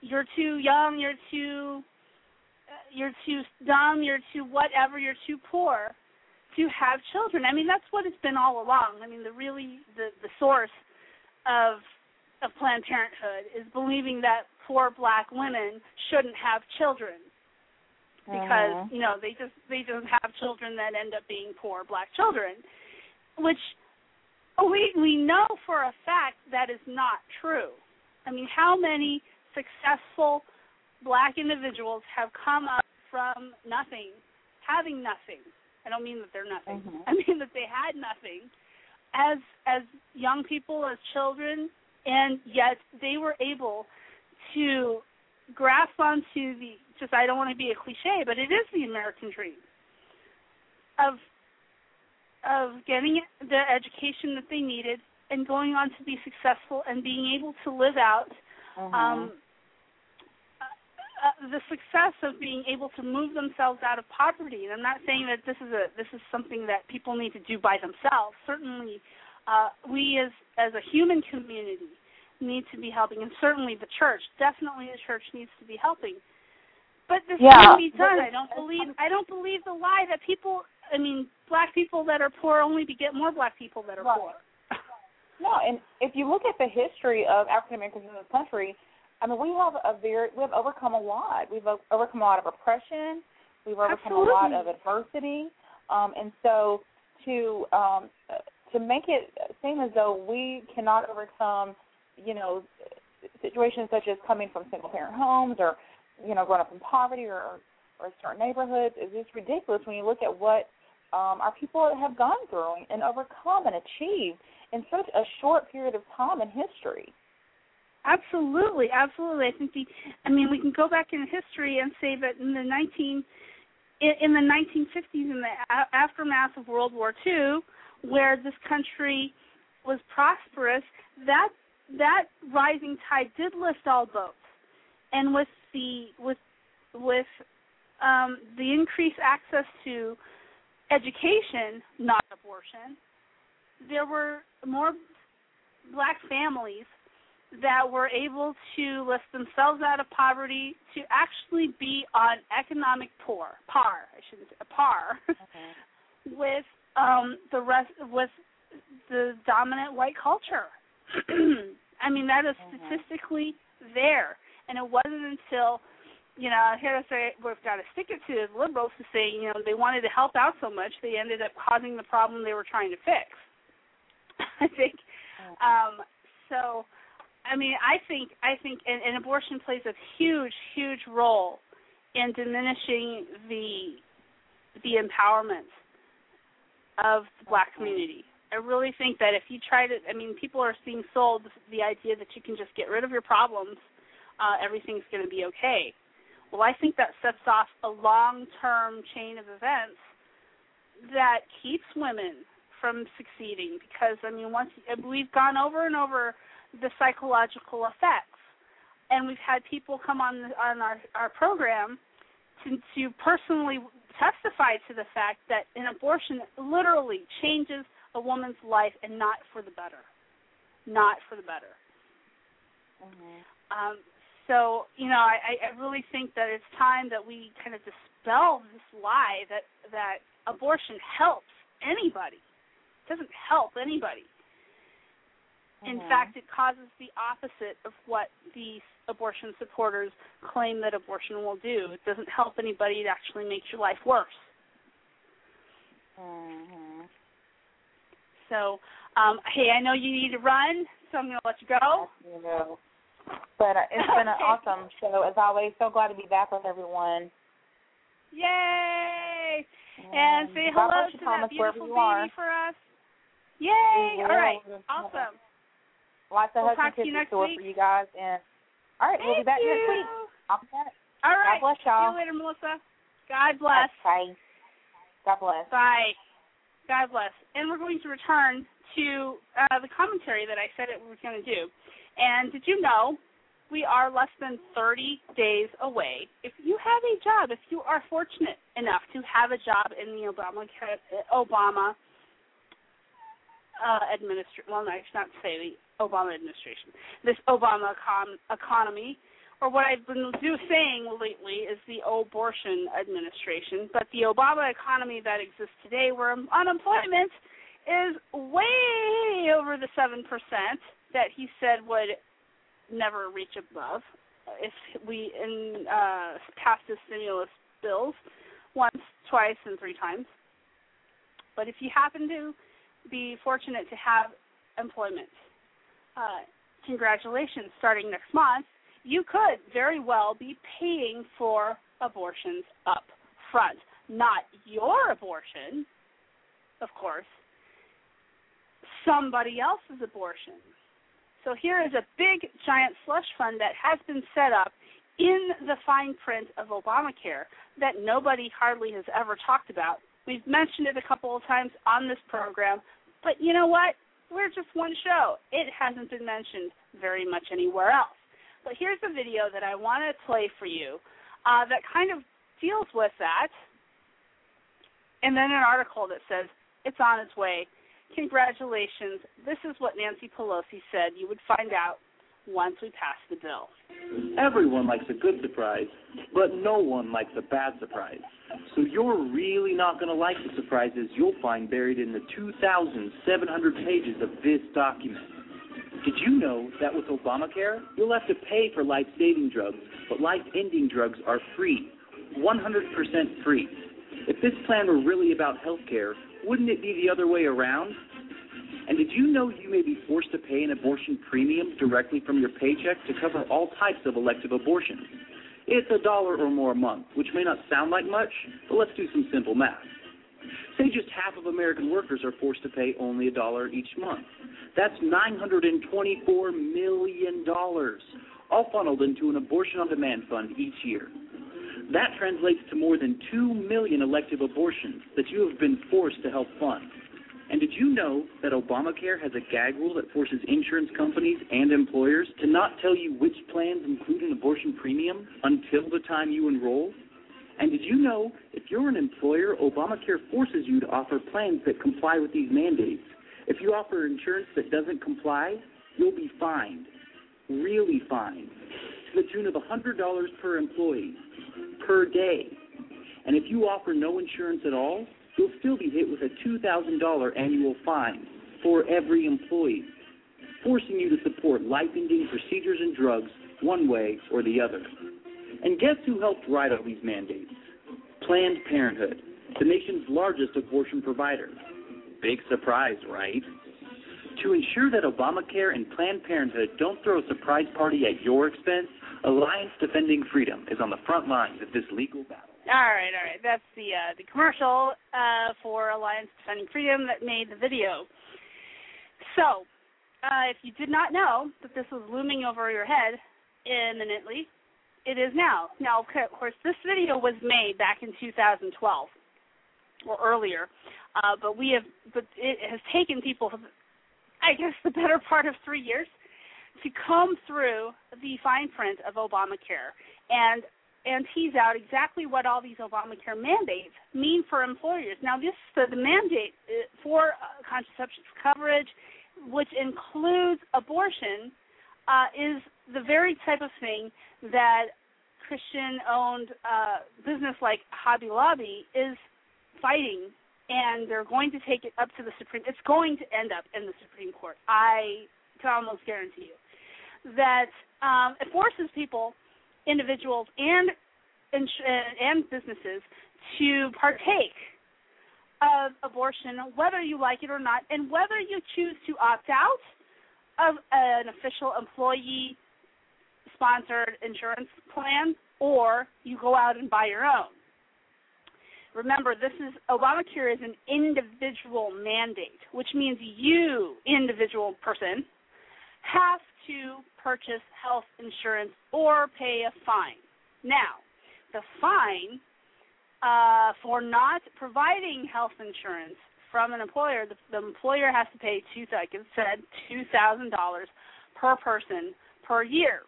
you're too young, you're too you're too dumb, you're too whatever, you're too poor to have children. I mean, that's what it's been all along. I mean, the really the the source of of Planned Parenthood is believing that poor black women shouldn't have children because uh-huh. you know they just they just have children that end up being poor black children, which we we know for a fact that is not true. I mean, how many successful black individuals have come up from nothing, having nothing. I don't mean that they're nothing. Mm-hmm. I mean that they had nothing as as young people, as children, and yet they were able to grasp onto the just I don't want to be a cliche, but it is the American dream of of getting the education that they needed and going on to be successful and being able to live out mm-hmm. um, uh, the success of being able to move themselves out of poverty. And I'm not saying that this is a this is something that people need to do by themselves. Certainly, uh, we as as a human community need to be helping, and certainly the church, definitely the church needs to be helping. But this yeah. can be done. I don't believe I don't believe the lie that people. I mean, black people that are poor only beget more black people that are right. poor. No, and if you look at the history of African Americans in this country, I mean, we have a very we have overcome a lot. We've overcome a lot of oppression. We've overcome Absolutely. a lot of adversity, um, and so to um, to make it seem as though we cannot overcome, you know, situations such as coming from single parent homes or you know growing up in poverty or or certain neighborhoods is just ridiculous when you look at what um, our people have gone through and overcome and achieved in such a short period of time in history. Absolutely, absolutely. I think the, I mean, we can go back in history and say that in the 19, in, the 1950s, in the aftermath of World War II, where this country was prosperous, that that rising tide did lift all boats, and with the with with um, the increased access to education, not abortion, there were more black families that were able to lift themselves out of poverty to actually be on economic poor par I shouldn't say par okay. with um the rest with the dominant white culture. I mean, that is statistically there. And it wasn't until, you know, I hear to say we've got to stick it to the liberals to say, you know, they wanted to help out so much they ended up causing the problem they were trying to fix. I think. Um, so, I mean, I think I think, and, and abortion plays a huge, huge role in diminishing the the empowerment of the black community. I really think that if you try to, I mean, people are being sold the idea that you can just get rid of your problems, uh, everything's going to be okay. Well, I think that sets off a long-term chain of events that keeps women from succeeding. Because I mean, once we've gone over and over the psychological effects, and we've had people come on on our our program to to personally testify to the fact that an abortion literally changes a woman's life and not for the better. Not for the better. Mm-hmm. Um, so, you know, I, I really think that it's time that we kind of dispel this lie that that abortion helps anybody. It doesn't help anybody. In Mhm. fact, it causes the opposite of what these abortion supporters claim that abortion will do. It doesn't help anybody. It actually makes your life worse. Mhm. So, um, hey, I know you need to run, so I'm going to let you go. You know. But uh, it's been an Okay. awesome show as always. So glad to be back with everyone. Yay! And say hello to Thomas, that beautiful baby for us. Yay! All right, awesome. Lots of We'll hugs talk and to you kisses next week. for you guys. And all right, we'll be Thank back next you. week. Back. All right. God bless y'all. See you later, Melissa. God bless. Bye. God bless. Bye. God bless. And we're going to return to uh, the commentary that I said it was going to do. And did you know we are less than 30 days away? If you have a job, if you are fortunate enough to have a job in the Obama Obama uh, administration, well, no, I should not say the Obama administration, this Obama econ- economy, or what I've been do, saying lately is the abortion administration, but the Obama economy that exists today, where unemployment is way over the seven percent that he said would never reach above if we in uh, passed the stimulus bills once, twice, and three times. But if you happen to be fortunate to have employment, uh, congratulations! Starting next month, you could very well be paying for abortions up front. Not your abortion, of course, somebody else's abortion. So here is a big giant slush fund that has been set up in the fine print of Obamacare that nobody hardly has ever talked about. We've mentioned it a couple of times on this program, but you know what? We're just one show. It hasn't been mentioned very much anywhere else. But here's a video that I want to play for you uh, that kind of deals with that, and then an article that says it's on its way. Congratulations. This is what Nancy Pelosi said you would find out once we pass the bill. Everyone likes a good surprise, but no one likes a bad surprise. So you're really not going to like the surprises you'll find buried in the 2,700 pages of this document. Did you know that with Obamacare, you'll have to pay for life saving drugs, but life ending drugs are free? 100% free. If this plan were really about health care, wouldn't it be the other way around? And did you know you may be forced to pay an abortion premium directly from your paycheck to cover all types of elective abortions? It's a dollar or more a month, which may not sound like much, but let's do some simple math. Say just half of American workers are forced to pay only a dollar each month. That's $924 million, all funneled into an abortion on demand fund each year. That translates to more than 2 million elective abortions that you have been forced to help fund. And did you know that Obamacare has a gag rule that forces insurance companies and employers to not tell you which plans include an abortion premium until the time you enroll? And did you know if you're an employer, Obamacare forces you to offer plans that comply with these mandates? If you offer insurance that doesn't comply, you'll be fined. Really fined. To the tune of $100 per employee per day. And if you offer no insurance at all, you'll still be hit with a $2,000 annual fine for every employee. forcing you to support life-ending procedures and drugs one way or the other. And guess who helped write all these mandates? Planned Parenthood, the nation's largest abortion provider. Big surprise, right? To ensure that Obamacare and Planned Parenthood don't throw a surprise party at your expense, Alliance Defending Freedom is on the front lines of this legal battle. All right, all right. That's the uh, the commercial uh, for Alliance Defending Freedom that made the video. So, uh, if you did not know that this was looming over your head imminently, it is now. Now, of course, this video was made back in 2012 or earlier, uh, but we have, but it has taken people, I guess, the better part of three years to comb through the fine print of Obamacare and and tease out exactly what all these Obamacare mandates mean for employers. Now, this the, the mandate uh, for uh, contraception coverage, which includes abortion, uh, is the very type of thing that Christian-owned uh, business like Hobby Lobby is fighting, and they're going to take it up to the Supreme. It's going to end up in the Supreme Court. I can almost guarantee you that um, it forces people, individuals, and uh, and businesses to partake of abortion, whether you like it or not, and whether you choose to opt out of an official employee sponsored insurance plan or you go out and buy your own. Remember, this is Obamacare is an individual mandate, which means you, individual person, have to purchase health insurance or pay a fine. Now, the fine uh, for not providing health insurance from an employer, the, the employer has to pay two, like it said, two thousand dollars per person per year.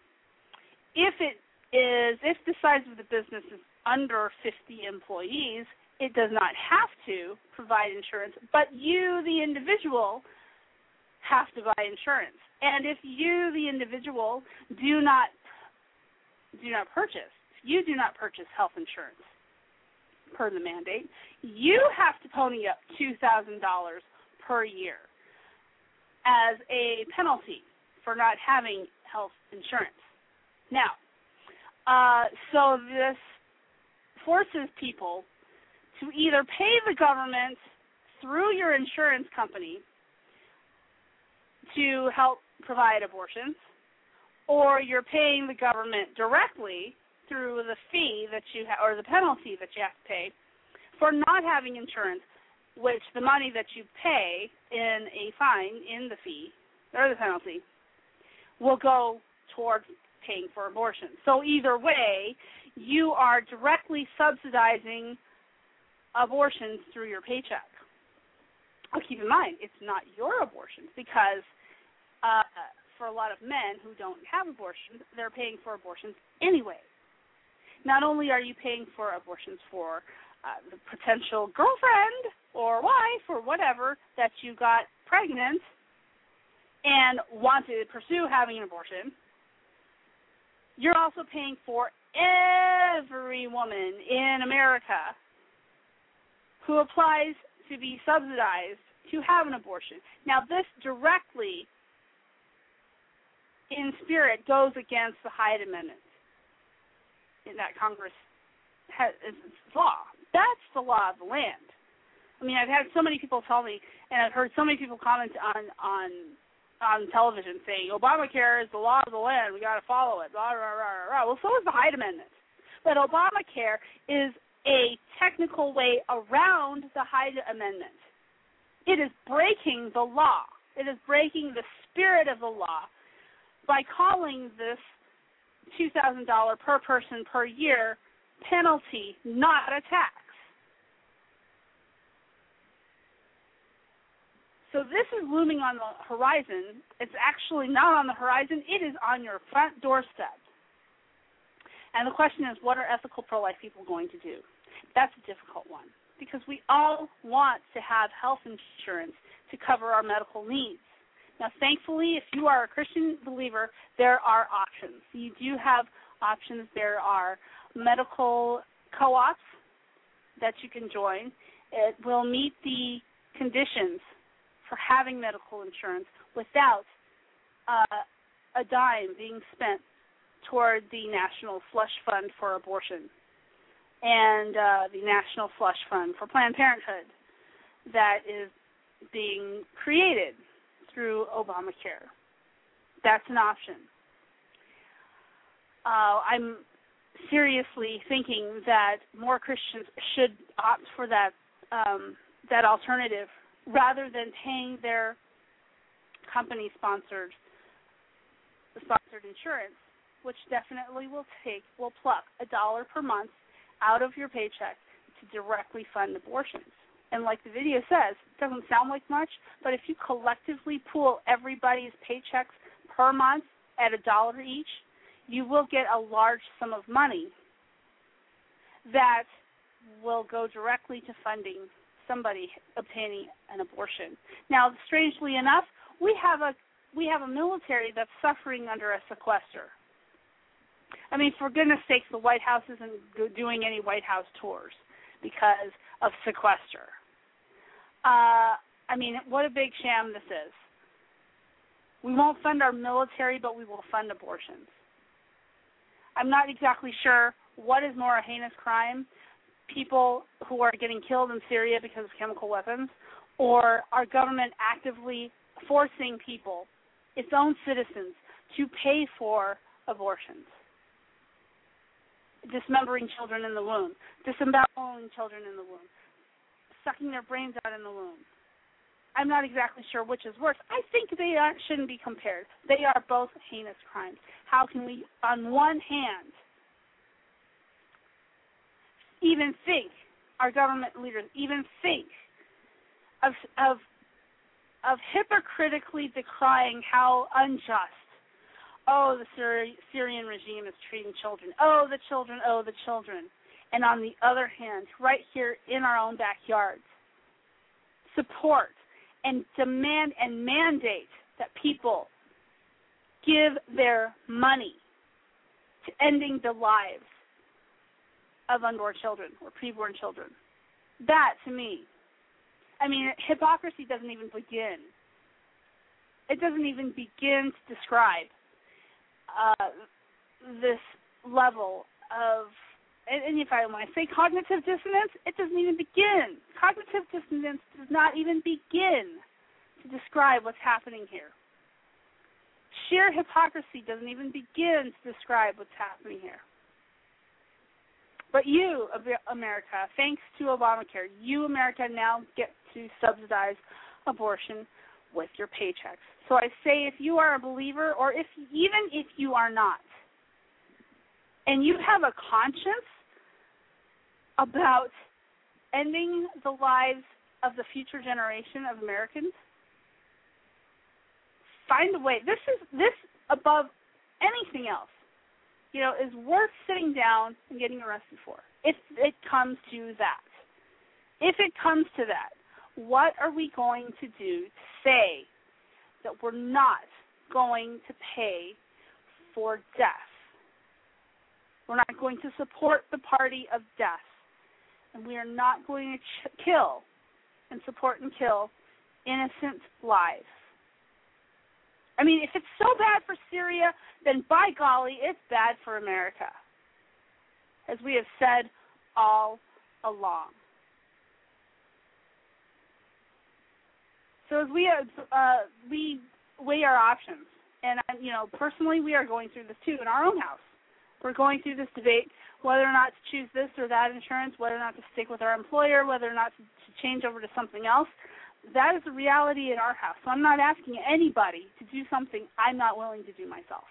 If it is, if the size of the business is under 50 employees, it does not have to provide insurance, but you, the individual, have to buy insurance. And if you, the individual, do not do not purchase, you do not purchase health insurance per the mandate, you have to pony up two thousand dollars per year as a penalty for not having health insurance. Now, uh, so this forces people to either pay the government through your insurance company to help provide abortions, or you're paying the government directly through the fee that you ha- or the penalty that you have to pay for not having insurance, which the money that you pay in a fine in the fee or the penalty will go towards paying for abortion. So either way, you are directly subsidizing abortions through your paycheck. But keep in mind, it's not your abortions because for a lot of men who don't have abortions, they're paying for abortions anyway. Not only are you paying for abortions for uh, the potential girlfriend or wife or whatever that you got pregnant and want to pursue having an abortion, you're also paying for every woman in America who applies to be subsidized to have an abortion. Now, this directly, in spirit, goes against the Hyde Amendment in that Congress has it's law. That's the law of the land. I mean, I've had so many people tell me, and I've heard so many people comment on on on television saying Obamacare is the law of the land. We got to follow it. Blah, blah, blah, blah. Well, so is the Hyde Amendment. But Obamacare is a technical way around the Hyde Amendment. It is breaking the law. It is breaking the spirit of the law by calling this $2,000 per person per year penalty, not a tax. So this is looming on the horizon. It's actually not on the horizon, it is on your front doorstep. And the question is, what are ethical pro life people going to do? That's a difficult one because we all want to have health insurance to cover our medical needs. Now, thankfully, if you are a Christian believer, there are options. You do have options. There are medical co ops that you can join. It will meet the conditions for having medical insurance without uh, a dime being spent toward the National Flush Fund for Abortion and uh, the National Flush Fund for Planned Parenthood that is being created through Obamacare. That's an option. Uh, I'm seriously thinking that more Christians should opt for that um, that alternative rather than paying their company sponsored sponsored insurance, which definitely will take will pluck a dollar per month out of your paycheck to directly fund abortions. And like the video says, it doesn't sound like much, but if you collectively pool everybody's paychecks per month at a dollar each, you will get a large sum of money that will go directly to funding somebody obtaining an abortion. Now, strangely enough, we have a we have a military that's suffering under a sequester. I mean, for goodness sakes, the White House isn't doing any White House tours because of sequester. Uh, I mean, what a big sham this is. We won't fund our military, but we will fund abortions. I'm not exactly sure what is more a heinous crime people who are getting killed in Syria because of chemical weapons, or our government actively forcing people, its own citizens, to pay for abortions dismembering children in the womb, disemboweling children in the womb, sucking their brains out in the womb. I'm not exactly sure which is worse. I think they are, shouldn't be compared. They are both heinous crimes. How can we, on one hand, even think our government leaders even think of of of hypocritically decrying how unjust oh, the Syri- Syrian regime is treating children. Oh, the children. Oh, the children. And on the other hand, right here in our own backyards, support and demand and mandate that people give their money to ending the lives of unborn children or preborn children. That, to me, I mean, hypocrisy doesn't even begin. It doesn't even begin to describe uh, this level of and, and if I want to say cognitive dissonance, it doesn't even begin. Cognitive dissonance does not even begin to describe what's happening here. Sheer hypocrisy doesn't even begin to describe what's happening here. But you, America, thanks to Obamacare, you, America, now get to subsidize abortion with your paychecks. So I say if you are a believer or if even if you are not and you have a conscience about ending the lives of the future generation of Americans, find a way. This is this above anything else, you know, is worth sitting down and getting arrested for. If it comes to that. If it comes to that, what are we going to do to say that we're not going to pay for death. We're not going to support the party of death. And we are not going to ch- kill and support and kill innocent lives. I mean, if it's so bad for Syria, then by golly, it's bad for America. As we have said all along. So as we uh, we weigh our options, and uh, you know, personally, we are going through this too in our own house. We're going through this debate whether or not to choose this or that insurance, whether or not to stick with our employer, whether or not to, to change over to something else. That is the reality in our house. So I'm not asking anybody to do something I'm not willing to do myself.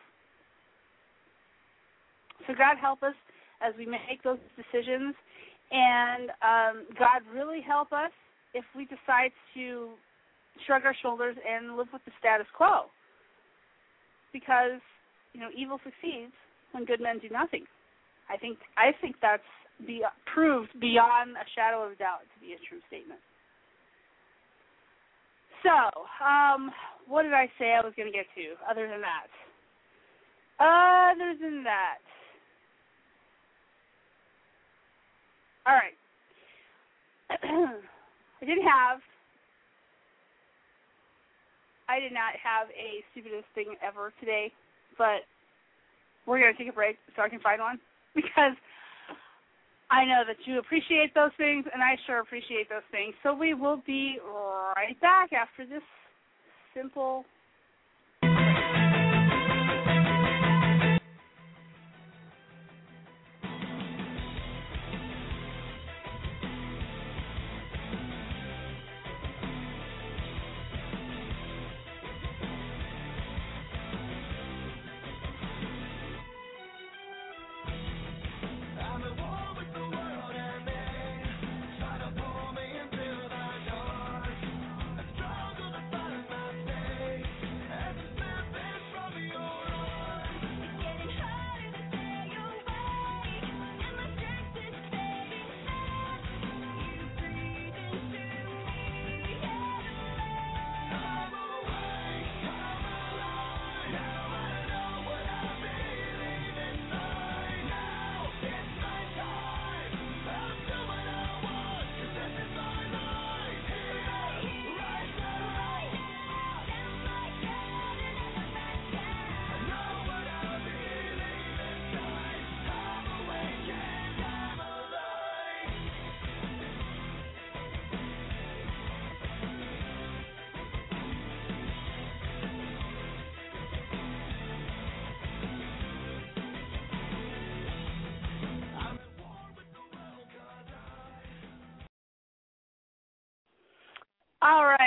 So God help us as we make those decisions, and um, God really help us if we decide to shrug our shoulders and live with the status quo. Because, you know, evil succeeds when good men do nothing. I think I think that's be proved beyond a shadow of a doubt to be a true statement. So, um, what did I say I was going to get to other than that? Other than that. All right. I didn't have I did not have a stupidest thing ever today, but we're gonna take a break so I can find one because I know that you appreciate those things, and I sure appreciate those things. So we will be right back after this simple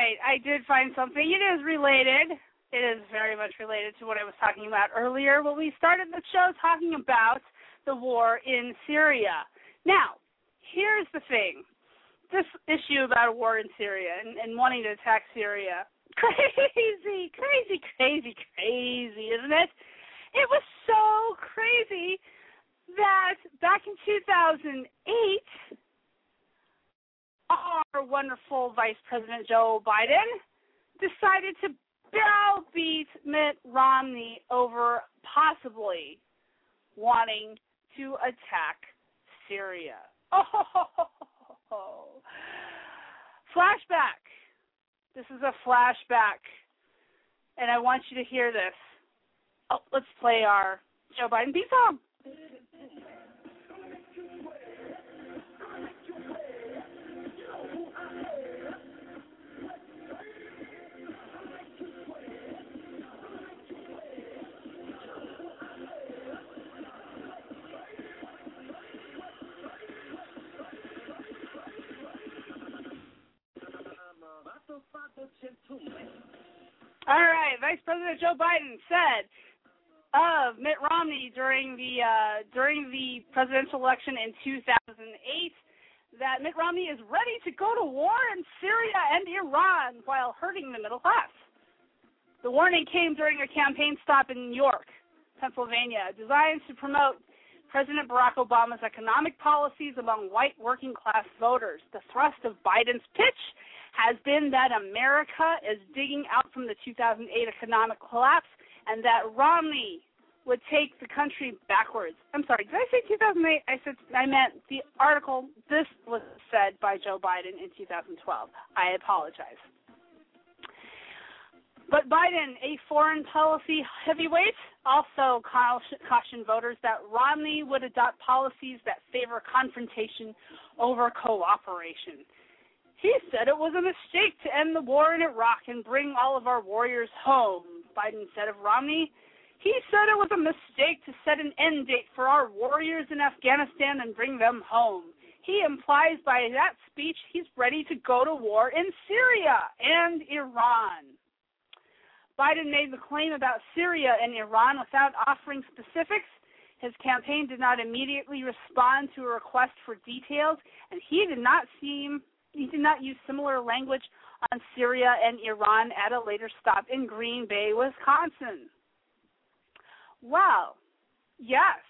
right, I did find something. It is related. It is very much related to what I was talking about earlier. Well, we started the show talking about the war in Syria. Now, here's the thing. This issue about a war in Syria and, and wanting to attack Syria. Crazy, crazy, crazy, crazy, isn't it? It was so crazy that back in 2008, our wonderful Vice President Joe Biden decided to browbeat Mitt Romney over possibly wanting to attack Syria. Oh, flashback. This is a flashback, and I want you to hear this. Oh, let's play our Joe Biden theme song. All right, Vice President Joe Biden said of Mitt Romney during the uh, during the presidential election in 2008 that Mitt Romney is ready to go to war in Syria and Iran while hurting the middle class. The warning came during a campaign stop in New York, Pennsylvania, designed to promote President Barack Obama's economic policies among white working class voters. The thrust of Biden's pitch has been that America is digging out from the 2008 economic collapse and that Romney would take the country backwards. I'm sorry, did I say 2008? I said I meant the article. This was said by Joe Biden in 2012. I apologize. But Biden, a foreign policy heavyweight, also cautioned voters that Romney would adopt policies that favor confrontation over cooperation. He said it was a mistake to end the war in Iraq and bring all of our warriors home. Biden said of Romney, he said it was a mistake to set an end date for our warriors in Afghanistan and bring them home. He implies by that speech he's ready to go to war in Syria and Iran. Biden made the claim about Syria and Iran without offering specifics. His campaign did not immediately respond to a request for details, and he did not seem he did not use similar language on Syria and Iran at a later stop in Green Bay, Wisconsin. Well, Yes,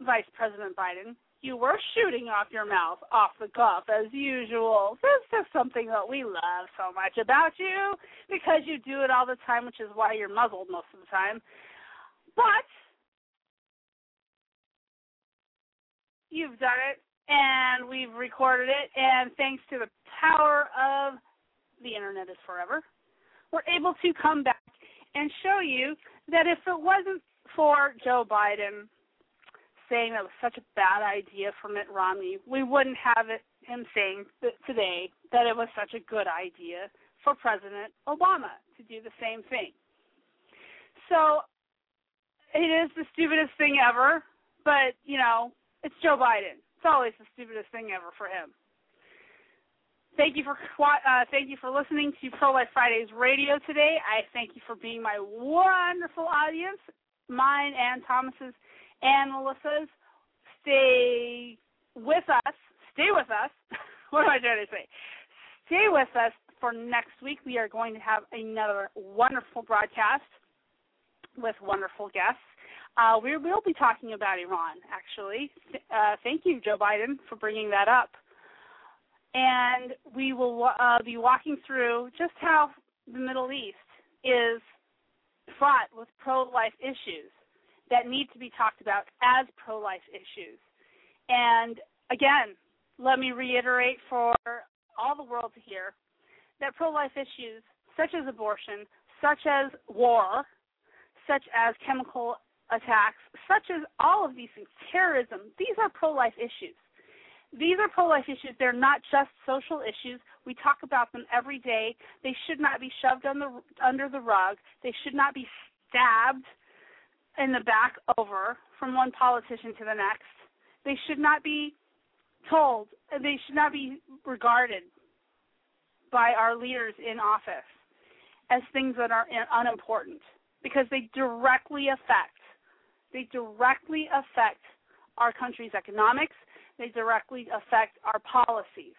Vice President Biden, you were shooting off your mouth off the cuff as usual. This is something that we love so much about you because you do it all the time, which is why you're muzzled most of the time. But you've done it and we've recorded it. And thanks to the power of the internet is forever, we're able to come back and show you that if it wasn't for Joe Biden saying that was such a bad idea for Mitt Romney, we wouldn't have it, him saying today that it was such a good idea for President Obama to do the same thing. So it is the stupidest thing ever, but you know, it's Joe Biden. It's always the stupidest thing ever for him. Thank you for uh, thank you for listening to Pro Life Fridays Radio today. I thank you for being my wonderful audience, mine and Thomas's and Melissa's. Stay with us. Stay with us. what am I trying to say? Stay with us for next week. We are going to have another wonderful broadcast with wonderful guests. Uh, we will be talking about Iran, actually. Uh, thank you, Joe Biden, for bringing that up. And we will uh, be walking through just how the Middle East is fraught with pro life issues that need to be talked about as pro life issues. And again, let me reiterate for all the world to hear that pro life issues, such as abortion, such as war, such as chemical attacks, such as all of these things, terrorism, these are pro life issues. These are pro life issues. They're not just social issues. We talk about them every day. They should not be shoved the, under the rug. They should not be stabbed in the back over from one politician to the next. They should not be told, they should not be regarded by our leaders in office as things that are unimportant because they directly affect they directly affect our country's economics, they directly affect our policies.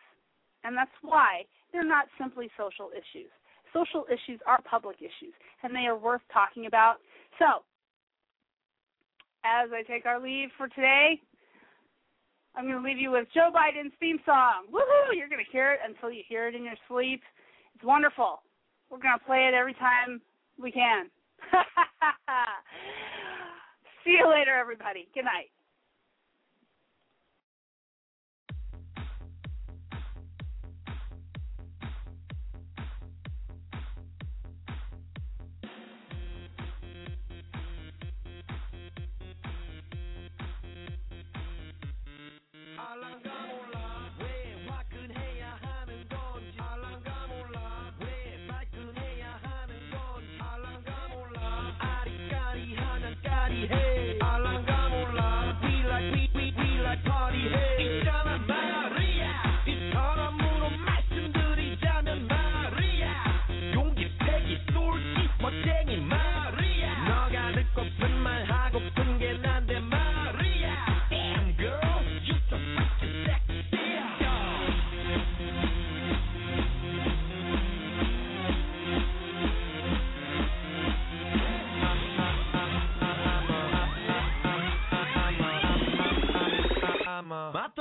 And that's why they're not simply social issues. Social issues are public issues and they are worth talking about. So, as I take our leave for today, I'm going to leave you with Joe Biden's theme song. Woohoo! You're going to hear it until you hear it in your sleep. It's wonderful. We're going to play it every time we can. See you later, everybody. Good night.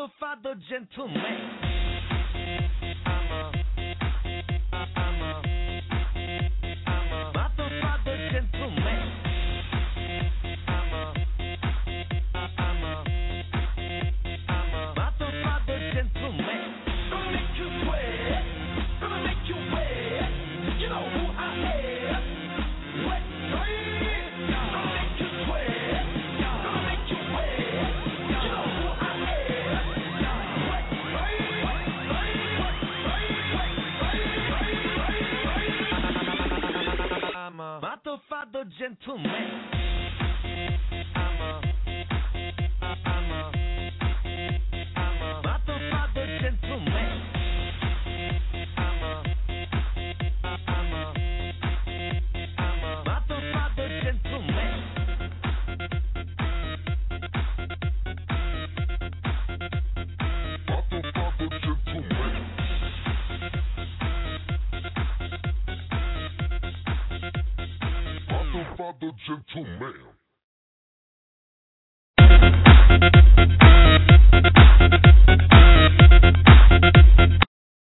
Christopher father, Gentleman. I'm